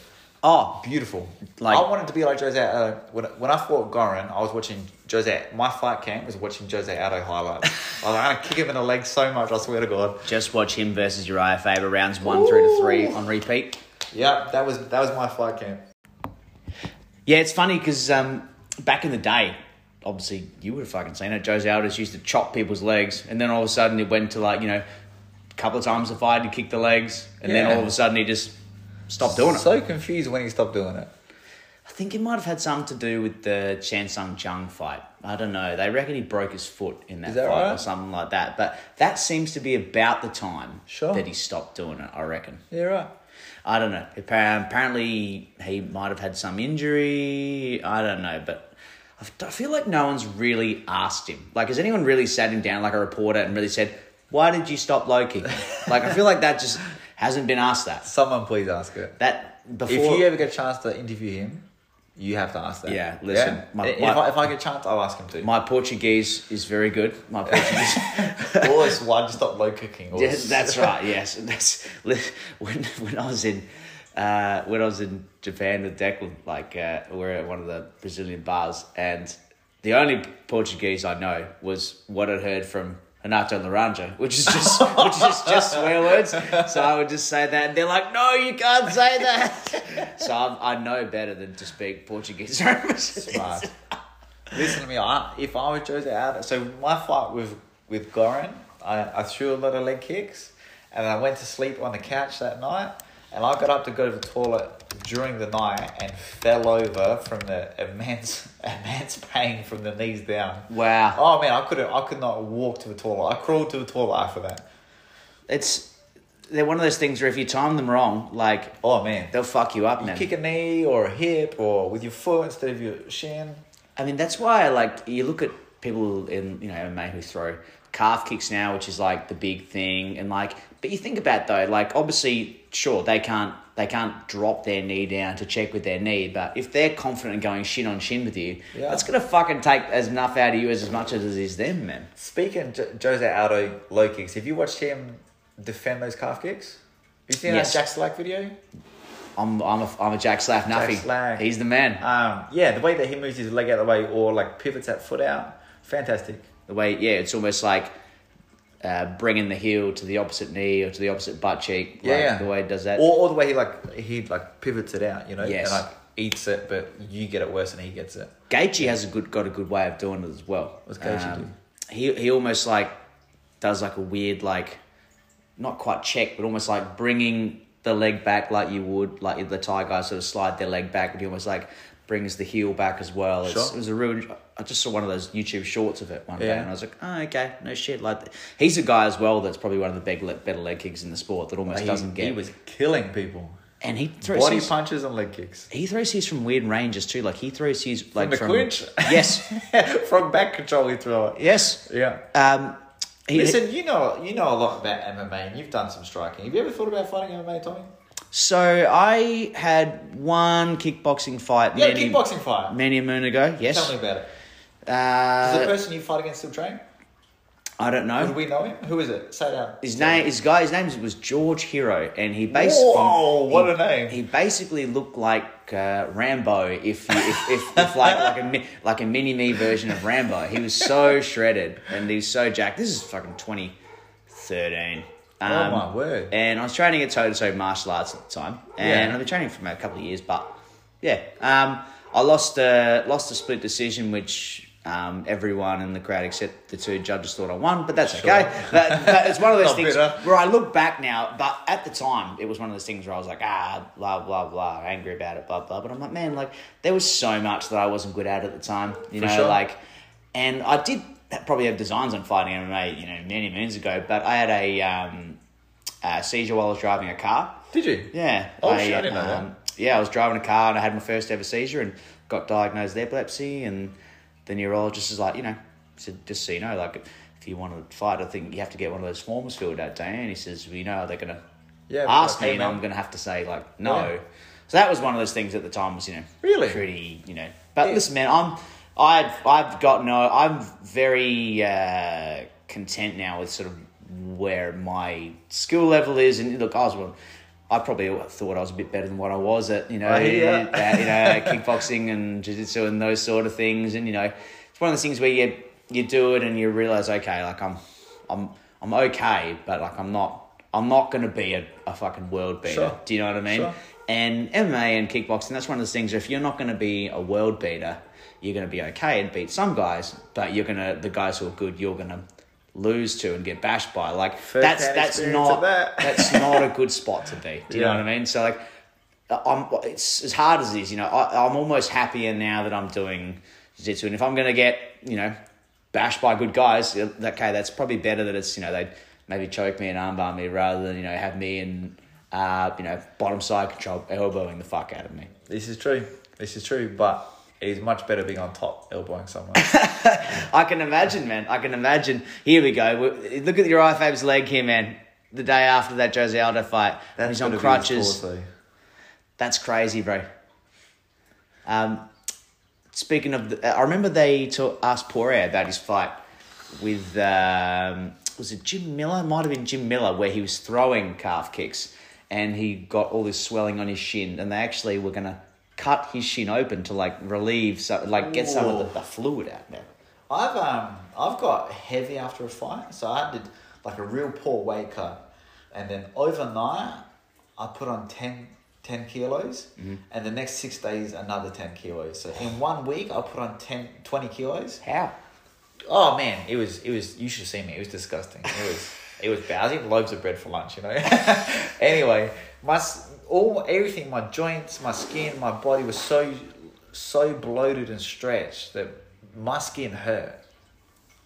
Oh, beautiful. Like- I wanted to be like Jose Aldo. When, when I fought Goran, I was watching Jose. My fight camp was watching Jose Aldo highlights. I was like, I'm gonna kick him in the leg so much. I swear to God. just watch him versus Urijah Faber rounds one through to three on repeat. Yep, that was that was my fight camp. Yeah, it's funny because um, back in the day, obviously you would have fucking seen it. Jose Aldo used to chop people's legs, and then all of a sudden it went to like you know, a couple of times a fight he'd kick the legs, and then all of a sudden he just stopped doing it. So confused when he stopped doing it. I think it might have had something to do with the Chan Sung Jung fight. I don't know. They reckon he broke his foot in that, that fight or something like that. But that seems to be about the time Sure. that he stopped doing it. I reckon. Yeah, right. I don't know. Appa- Apparently, he might have had some injury. I don't know, but I feel like no one's really asked him. Like, has anyone really sat him down, like a reporter, and really said, "Why did you stop Loki?" like, I feel like that just hasn't been asked. That Someone please ask it. that before. If you ever get a chance to interview him, you have to ask that. Yeah, listen, my- if, my- I, if I get a chance, I'll ask him to. my Portuguese is very good. My Portuguese. Always why to stop low kicking. Or Yeah, that's right. Yes, that's when when I was in uh, when I was in Japan with Declan. Like uh, we're at one of the Brazilian bars, and the only Portuguese I know was what I'd heard from Renato Laranja, which is just which is just, swear words. So I would just say that, and they're like, "No, you can't say that." so I, I know better than to speak Portuguese. Smart. Listen to me. I, if I was Jose Aldo, so my fight with with Goran, I, I threw a lot of leg kicks, and I went to sleep on the couch that night, and I got up to go to the toilet during the night and fell over from the immense immense pain from the knees down. Wow, Oh man, I couldn't. I could not walk to the toilet. I crawled to the toilet after that. it's they're one of those things where if you time them wrong, like Oh man, they'll fuck you up, you man. kick a knee or a hip or with your foot instead of your shin. I mean, that's why, like, you look at people in, you know, MMA who throw calf kicks now, which is like the big thing, and like, but you think about though, like, obviously, sure, they can't, they can't drop their knee down to check with their knee, but if they're confident in going shin on shin with you, Yeah. that's gonna fucking take as enough out of you as, as much as it is them, man. Speaking J- Jose Aldo low kicks, have you watched him defend those calf kicks? Have You seen Yes. that Jack Slack video? I'm, I'm a, I'm a Jack Slack Nuffy. Slack. He's the man. Um, yeah, the way that he moves his leg out of the way or like pivots that foot out, fantastic. The way, yeah, it's almost like. Uh, bringing the heel to the opposite knee or to the opposite butt cheek, Yeah, like, yeah. the way it does that. Or, or the way he like he like pivots it out, you know, Yes. and like eats it, but you get it worse than he gets it. Gaethje has a good got a good way of doing it as well. What's Gaethje Um, He he almost like does like a weird like not quite check, but almost like bringing the leg back like you would like the Thai guys sort of slide their leg back, but he almost like brings the heel back as well. It's, Sure. It was a real. I just saw one of those YouTube shorts of it one day, Yeah. and I was like, oh okay, no shit. Like he's a guy as well that's probably one of the big better leg kicks in the sport that almost He, doesn't get. he was killing people. and he throws Body his, punches and leg kicks. he throws his from weird ranges too. Like he throws his like the from clinch? Yes, From back control, he throw it. yes. Yeah. Um, he, Listen, you know you know a lot about MMA and you've done some striking. Have you ever thought about fighting MMA, Tommy? So I had one kickboxing fight Yeah, many, kickboxing fight. many a moon ago. Yes. Tell me about it. Does the Uh, person you fight against still train? I don't Would know. we know him? Who is it? Say it out. His name, his guy, his name was George Hero, and he basically Whoa, what he- a name. He basically looked like uh, Rambo, if, you, if, if, if like like a like a mini me version of Rambo. He was so shredded and he's so jacked. This is fucking twenty thirteen. Um, Oh, my word. And I was training at toe to toe martial arts at the time, and Yeah. I've been training for about a couple of years. But yeah, um, I lost a lost a split decision, which um, everyone in the crowd except the two judges thought I won. But that's Sure. okay. But, but it's one of those things bitter. where I look back now. But at the time, it was one of those things where I was like, ah, blah blah blah, angry about it, blah blah. But I'm like, man, like there was so much that I wasn't good at at the time. You For know, sure. like, and I did probably have designs on fighting MMA, you know, many moons ago. But I had a um, uh, seizure while I was driving a car. Did you? Yeah. Oh, shit, I didn't know that. Yeah, I was driving a car and I had my first ever seizure and got diagnosed with epilepsy. And the neurologist is like, you know, said, just so you know, like, if you want to fight? I think you have to get one of those forms filled out, don't? And he says, well, you know, they're gonna Yeah, ask me, and. I'm gonna have to say like no. Yeah. So that was one of those things at the time was you know Really? pretty you know. But Yeah. listen, man, I'm I've I've got no. I'm very uh, content now with sort of where my skill level is, and look, I was well. I probably thought I was a bit better than what I was at, you know, I hear at, you know, kickboxing and jiu-jitsu and those sort of things. And, you know, it's one of those things where you, you do it and you realize, okay, like I'm, I'm, I'm okay, but like I'm not, I'm not going to be a, a fucking world beater. Sure. Do you know what I mean? Sure. And MMA and kickboxing, that's one of those things. If you're not going to be a world beater, you're going to be okay and beat some guys, but you're going to, the guys who are good, you're going to lose to and get bashed by. Like First that's that's not that. that's not a good spot to be. Do you know what I mean? So like, I'm it's as hard as it is. You know, I, I'm almost happier now that I'm doing jiu-jitsu, and if I'm gonna get you know bashed by good guys, okay, that's probably better that it's you know they maybe choke me and armbar me rather than you know have me and uh, you know bottom side control elbowing the fuck out of me. This is true. This is true, but it's much better being on top, elbowing someone. I can imagine, man. I can imagine. Here we go. Look at your IFAB's leg here, man. The day after that Jose Aldo fight, when he's on gotta be his crutches. That's crazy, bro. Um, speaking of, the, I remember they to, asked Poirier about his fight with um, was it Jim Miller? Might have been Jim Miller, where he was throwing calf kicks and he got all this swelling on his shin, and they actually were gonna cut his shin open to like relieve, so like get some of the, the fluid out there. I've um I've got heavy after a fight, so I did like a real poor weight cut, and then overnight I put on 10, 10 kilos, and the next six days another ten kilos. So in one week I put on 10, 20 kilos. How? Oh man, it was it was you should have seen me. It was disgusting. It was it was bad. I was eating loaves of bread for lunch, you know. anyway, my all everything, my joints, my skin, my body was so so bloated and stretched that my skin hurt.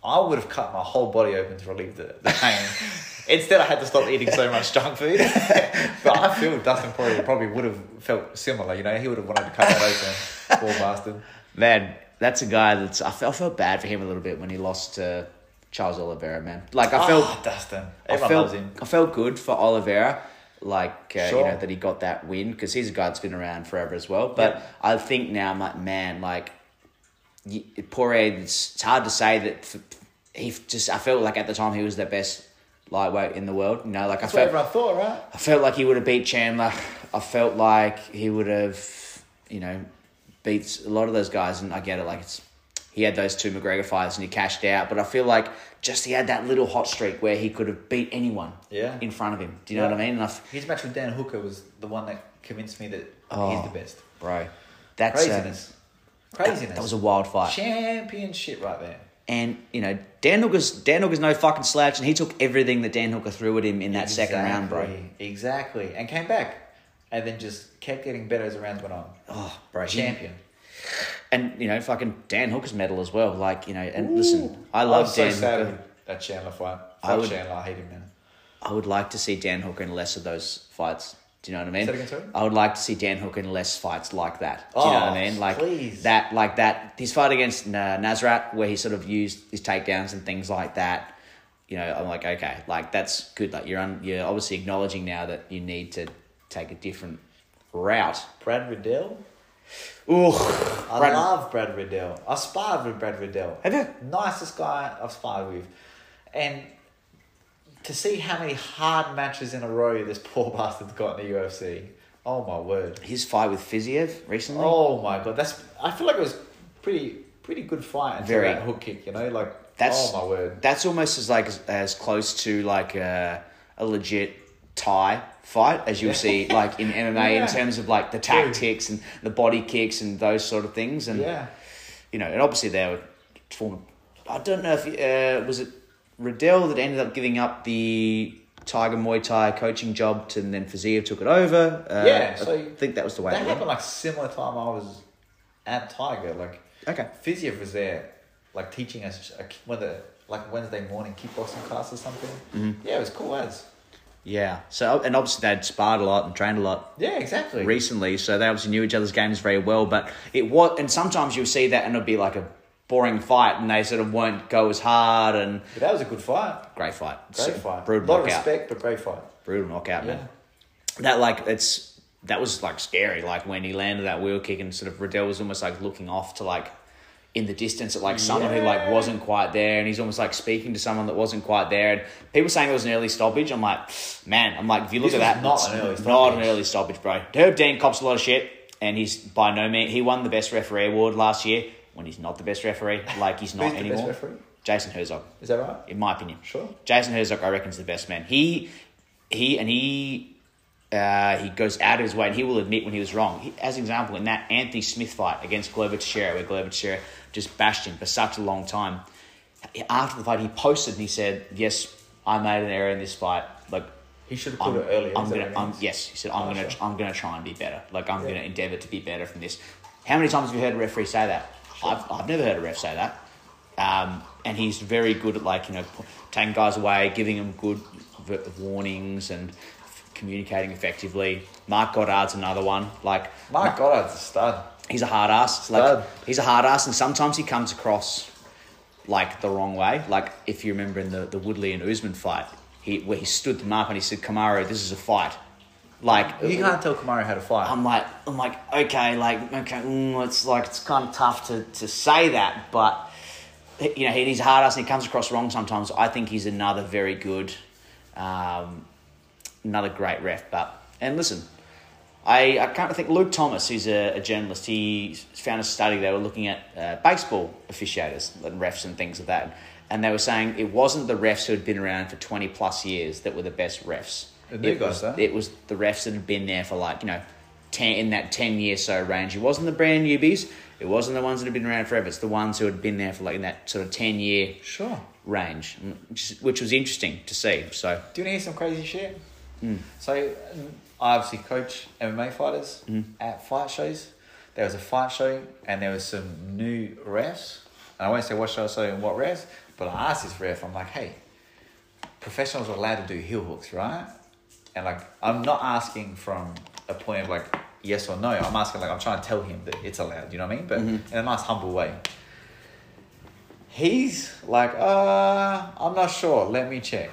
I would have cut my whole body open to relieve the, the pain. Instead, I had to stop eating so much junk food. but I feel Dustin Poirier probably would have felt similar. You know, he would have wanted to cut that open. Poor bastard. Man, that's a guy that's. I felt, I felt bad for him a little bit when he lost to Charles Oliveira, man. Like I felt. Ah, Dustin. I Everyone felt, loves him. I felt good for Oliveira, like uh, you know that he got that win because he's a guy that's been around forever as well. But Yeah. I think now, I'm like, man, like Poirier, it's, it's hard to say that he just. I felt like at the time he was the best lightweight in the world. You know, like That's I felt. everyone thought, right? I felt like he would have beat Chandler. I felt like he would have, you know, beat a lot of those guys. And I get it, like it's he had those two McGregor fights and he cashed out. But I feel like just he had that little hot streak where he could have beat anyone Yeah. in front of him. Do you know what I mean? And His match with Dan Hooker was the one that convinced me that Oh. he's the best. bro, that's uh, Craziness. Craziness. That was a wild fight. championship right there. And you know, Dan Hooker's Dan Hooker's no fucking slouch, and he took everything that Dan Hooker threw at him in that second round, bro. Exactly. Exactly. And came back. And then just kept getting better as the rounds went on. Oh, bro, he- Champion. And you know, fucking Dan Hooker's medal as well. Like you know, and listen, I love was Dan so Hooker. that Chandler fight. I would- Chandler. I hate him now. I would like to see Dan Hooker in less of those fights. Do you know what I mean? Again. I would like to see Dan Hooker in less fights like that. Do you know what I Oh, mean? Like please. that, like that. His fight against uh, Nasrat, where he sort of used his takedowns and things like that. You know, I'm like, okay, like that's good. Like you're un- you're obviously acknowledging now that you need to take a different route. Brad Riddell. Ooh, I Brad- love Brad Riddell. I sparred with Brad Riddell. Have you? Nicest guy I've sparred with. And to see how many hard matches in a row this poor bastard's got in the UFC. Oh my word. his fight with Fiziev recently. Oh my god. That's I feel like it was pretty pretty good fight until Very. that hook kick, you know? Like That's- oh my word. That's almost as like as, as close to like a, a legit Thai fight as you'll see like in MMA Yeah. in terms of like the tactics and the body kicks and those sort of things and Yeah. you know and obviously they were former. I don't know if uh, was it Riddell that ended up giving up the Tiger Muay Thai coaching job to and then Fiziev took it over. Uh, Yeah, I so think that was the way. That happened like similar time I was at Tiger. Like Okay. Fiziev was there, like teaching us a, of the like Wednesday morning kickboxing class or something. Mm-hmm. Yeah, it was cool as. Yeah. So and obviously they'd sparred a lot and trained a lot. Yeah, exactly. recently, so they obviously knew each other's games very well. But it was, and sometimes you'll see that, and it'll be like a boring fight, and they sort of won't go as hard. And But that was a good fight. great fight, Great So, fight. brutal a lot of knockout, respect, but great fight. brutal knockout, Yeah. man. That like it's that was like scary. Like when he landed that wheel kick, and sort of Riddell was almost like looking off to like in the distance at like someone who like wasn't quite there, and he's almost like speaking to someone that wasn't quite there. And people saying it was an early stoppage. I'm like, man, I'm like, if you look This at that, not it's an early not an stoppage. early stoppage, bro. Herb Dean cops a lot of shit, and he's by no means he won the best referee award last year when he's not the best referee. Like he's not Who's the anymore. best referee? Jason Herzog, Is that right? in my opinion. Sure. Jason Herzog, I reckon, is the best man. He, he, and he, uh, he goes out of his way, and he will admit when he was wrong. He, as an example, in that Anthony Smith fight against Glover Teixeira, where Glover Teixeira just bashed him for such a long time. After the fight, he posted and he said, "Yes, I made an error in this fight. Like, He should have I'm, it earlier. I'm gonna, I'm, yes." He said, "I'm Oh, gonna, sure. I'm gonna try and be better. Like, I'm Yeah. gonna endeavor to be better from this." How many times have you heard a referee say that? I've, I've never heard a ref say that. Um, and he's very good at like you know taking guys away, giving them good warnings and communicating effectively. Mark Goddard's another one. Like Mark Goddard's a stud. He's a hard ass. Like he's a hard ass, and sometimes he comes across like the wrong way. Like if you remember in the, the Woodley and Usman fight, he where he stood them up and he said, "Kamaru, this is a fight." Like You can't tell Kamaru how to fight. I'm like, I'm like, okay, like, okay, mm, it's like it's kind of tough to, to say that, but you know, he- he's a hard ass and he comes across wrong sometimes. I think he's another very good, um, another great ref. But and listen, I I can't think Luke Thomas, who's a, a journalist. He found a study they were looking at uh, baseball officiators and refs and things like that, and they were saying it wasn't the refs who had been around for twenty plus years that were the best refs. The it guys, was, though. it was the refs that had been there for like you know, ten in that ten year so range. It wasn't the brand newbies. It wasn't the ones that had been around forever. It's the ones who had been there for like in that sort of ten year Sure. range, which, was interesting to see. So Do you want to hear some crazy shit? Hmm. So, I obviously coach MMA fighters Hmm. at fight shows. There was a fight show, and there was some new refs. And I won't say what show, so and what refs, but I asked this ref, I'm like, hey, professionals are allowed to do heel hooks, right? And like, I'm not asking from a point of like yes or no. I'm asking like I'm trying to tell him that it's allowed. You know what I mean? But in a nice humble way. He's like, uh, I'm not sure. Let me check.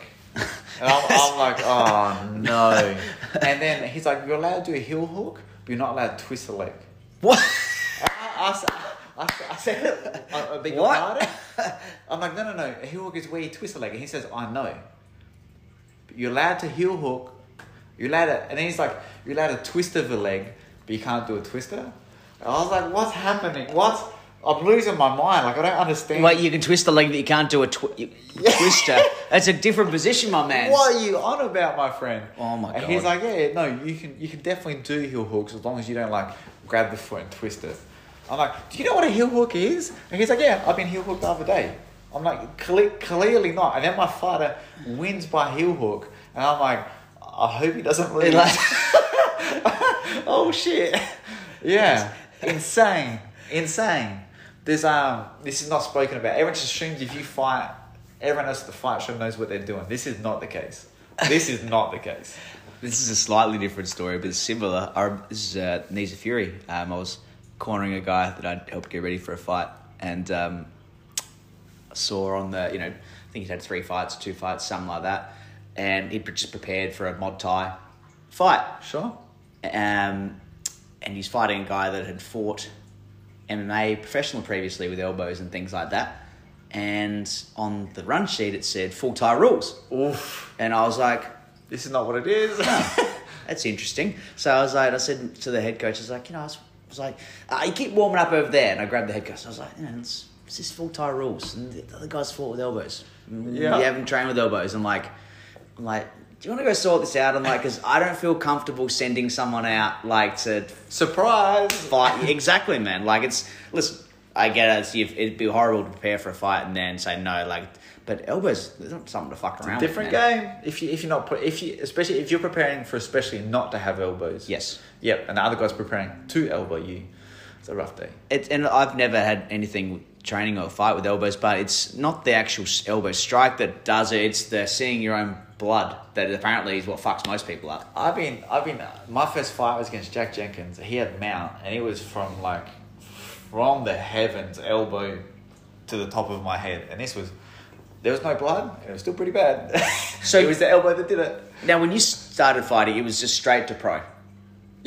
And I'm, I'm like, oh no. And then he's like, you're allowed to do a heel hook, but you're not allowed to twist the leg. what? I, I, I, I, said, I, I beg your What? pardon? I'm like, no, no, no. A heel hook is where you twist the leg. And he says, I know. But you're allowed to heel hook. You're allowed to, and then he's like, you're allowed to twist of the leg, but you can't do a twister. And I was like, what's happening? What? I'm losing my mind. Like, I don't understand. Wait, you can twist the leg, but you can't do a twi- you- twister. That's a different position, my man. What are you on about, my friend? Oh my god. and God. he's like, yeah, no, you can you can definitely do heel hooks as long as you don't like grab the foot and twist it. I'm like, do you know what a heel hook is? And he's like, yeah, I've been heel hooked the other day. I'm like, cle- clearly not. And then my fighter wins by heel hook, and I'm like, I hope he doesn't lose. Like- oh shit! Yeah, insane, insane. There's um, this is not spoken about. Everyone just assumes if you fight, everyone else at the fight show knows what they're doing. This is not the case. This is not the case. This is a slightly different story, but it's similar. I, this is uh, Knees of Fury. Um, I was cornering a guy that I'd helped get ready for a fight, and um, I saw on the, you know, I think he'd had three fights, two fights, something like that, and he'd just prepared for a mod Thai fight. Sure. Um, and he's fighting a guy that had fought MMA professional previously with elbows and things like that. And on the run sheet, it said full Thai rules. Oof. And I was like, This is not what it is. that's interesting. So I was like, I said to the head coach, I was like, you know, I was, I was like, uh, you keep warming up over there. And I grabbed the head coach. I was like, you know, it's, it's just full Thai rules. And the other guys fought with elbows. Yeah. You haven't trained with elbows. I'm like, I'm like, do you want to go sort this out? I'm like, because I don't feel comfortable sending someone out like to Surprise. fight. exactly, man. Like it's listen. I get it. It's, you've- it'd be horrible to prepare for a fight and then say no. Like, but elbows, they're not something to fuck around. Different with, game. If you if you're not if you especially if you're preparing for especially not to have elbows. Yes. Yep. And the other guy's preparing to elbow you. It's a rough day. It, and I've never had anything training or fight with elbows, but it's not the actual elbow strike that does it. It's the seeing your own blood that apparently is what fucks most people up. I've been, I've been. Uh, my first fight was against Jack Jenkins. He had mount, and it was from like from the heavens, elbow to the top of my head, and this was there was no blood. It was still pretty bad. So- it was the elbow that did it. Now, when you started fighting, it was just straight to pro.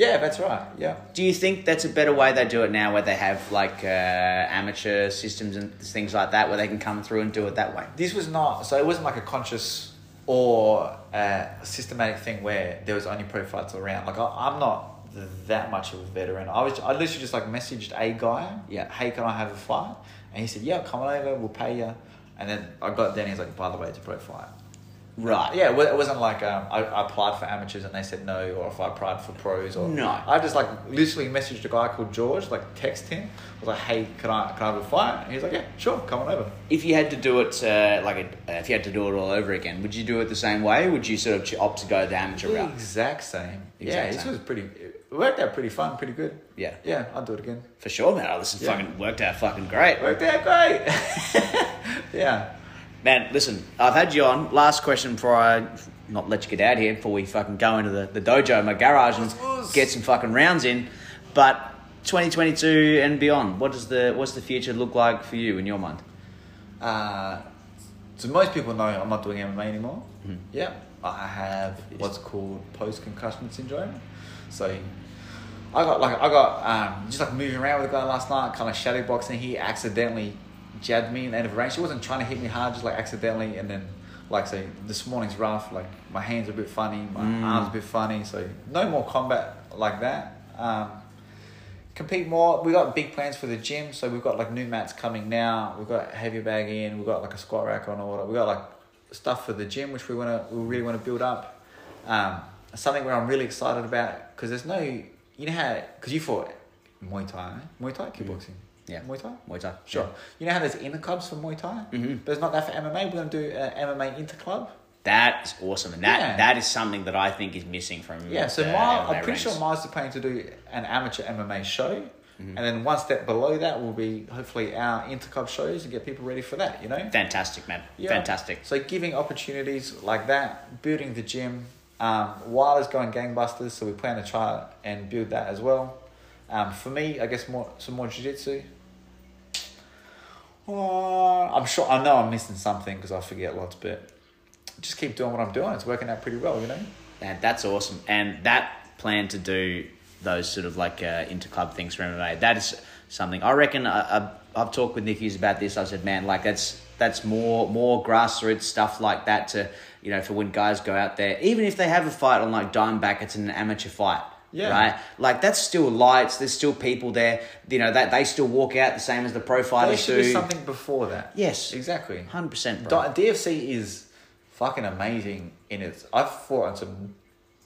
Yeah, that's right. Yeah. Do you think that's a better way they do it now, where they have like uh, amateur systems and things like that, where they can come through and do it that way? This was not so. It wasn't like a conscious or a systematic thing where there was only pro fights around. Like I, I'm not that much of a veteran. I was. I literally just like messaged a guy. Yeah. Hey, can I have a fight? And he said, Yeah, come on over. We'll pay you. And then I got there and he's like, By the way, it's a pro fight. Right. Yeah, it it wasn't like um, I, I applied for amateurs and they said no, or if I applied for pros, or No. I just like literally messaged a guy called George, like text him. I was like, "Hey, can I can I have a fight?" And he's like, "Yeah, sure, come on over." If you had to do it, uh, like a, if you had to do it all over again, would you do it the same way? Would you sort of opt to go the amateur The route? exact same. Exact yeah, this same. was pretty. It worked out pretty fun, pretty good. Yeah. Yeah, I'd do it again. For sure, man. Oh, this Yeah. fucking worked out fucking great. Worked out great. yeah. Man, listen, I've had you on. Last question before I not let you get out here, before we fucking go into the, the dojo, my garage, and get some fucking rounds in. But 2022 and beyond, what does the what's the future look like for you in your mind? Uh, so most people know I'm not doing MMA anymore. Mm-hmm. Yeah, I have what's called post concussion syndrome. So I got like I got um, just like moving around with a guy last night, kind of shadow boxing. He accidentally jabbed me in the end of a range. He wasn't trying to hit me hard, just like accidentally. And then like say this morning's rough. Like my hands are a bit funny, my Mm. arms a bit funny. So no more combat like that. Um, compete more. We got big plans for the gym, so we've got like new mats coming now. We've got heavy bag in. We've got like a squat rack on order. We got like stuff for the gym, which we wanna we really want to build up. Um, something where I'm really excited about because there's no you know how because you fought Muay Thai? Muay Thai, kickboxing, Yeah. Muay Thai. Muay Thai. Sure. You know how there's inter clubs for Muay Thai, Mhm. but it's not that for MMA. We're gonna do an MMA inter club. That is awesome, and that Yeah. that is something that I think is missing from Yeah, so MMA I'm pretty ranks. sure Mars is planning to do an amateur MMA show. Mm-hmm. And then one step below that will be hopefully our interclub shows and get people ready for that, you know? Fantastic, man. Yeah. Fantastic. So giving opportunities like that, building the gym, um, it's going gangbusters, so we plan to try and build that as well. Um, for me, I guess more some more jiu-jitsu. Uh, I'm sure I know I'm missing something because I forget lots, but just keep doing what I'm doing. It's working out pretty well, you know. Man, that's awesome. And that plan to do those sort of like uh, interclub things for MMA, that is something I reckon. I, I, I've talked with Nick Hughes about this. I said, man, like that's that's more more grassroots stuff like that to you know for when guys go out there, even if they have a fight on like Dimeback, it's an amateur fight. Yeah. Right, like that's still lights. There's still people there. You know that they still walk out the same as the pro There do. be something before that. Yes, Exactly. hundred percent, bro. DFC is fucking amazing in its. I've fought on some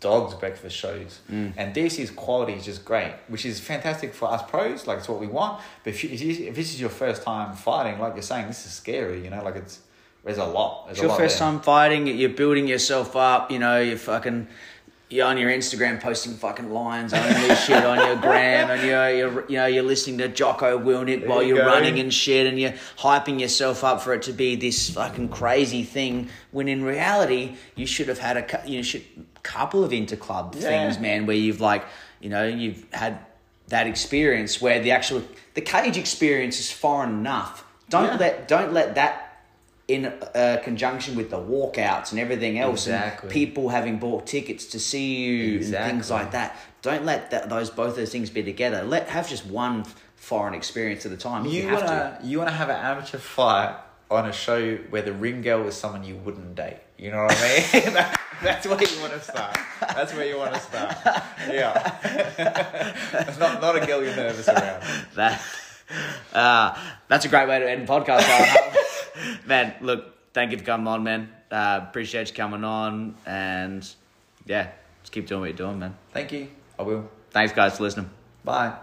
dogs breakfast shows, Mm. and DFC's quality is just great, which is fantastic for us pros. Like it's what we want. But if, you, if, this is your first time fighting, like you're saying, this is scary. You know, like it's there's a lot. There's It's your lot first there. time fighting. You're building yourself up. You know, you're fucking. You're on your Instagram posting fucking lines, only shit on your gram, and you're, you're you know you're listening to Jocko Willink while you you're go. running and shit, and you're hyping yourself up for it to be this fucking crazy thing. When in reality, you should have had a you should couple of interclub Yeah. things, man, where you've like you know you've had that experience where the actual the cage experience is foreign enough. Don't Yeah. let don't let that in uh, conjunction with the walkouts and everything else, Exactly. and people having bought tickets to see you and things like that. Don't let that, those both those things be together. Let have just one foreign experience at a time. You, You wanna you wanna have an amateur fight on a show where the ring girl is someone you wouldn't date. You know what I mean? That's where you want to start. That's where you want to start. Yeah. It's not not a girl you're nervous around. That uh, that's a great way to end podcast. Man, look, thank you for coming on, man. Uh, appreciate you coming on, and yeah, just keep doing what you're doing, man. Thank you. I will. Thanks, guys, for listening. Bye.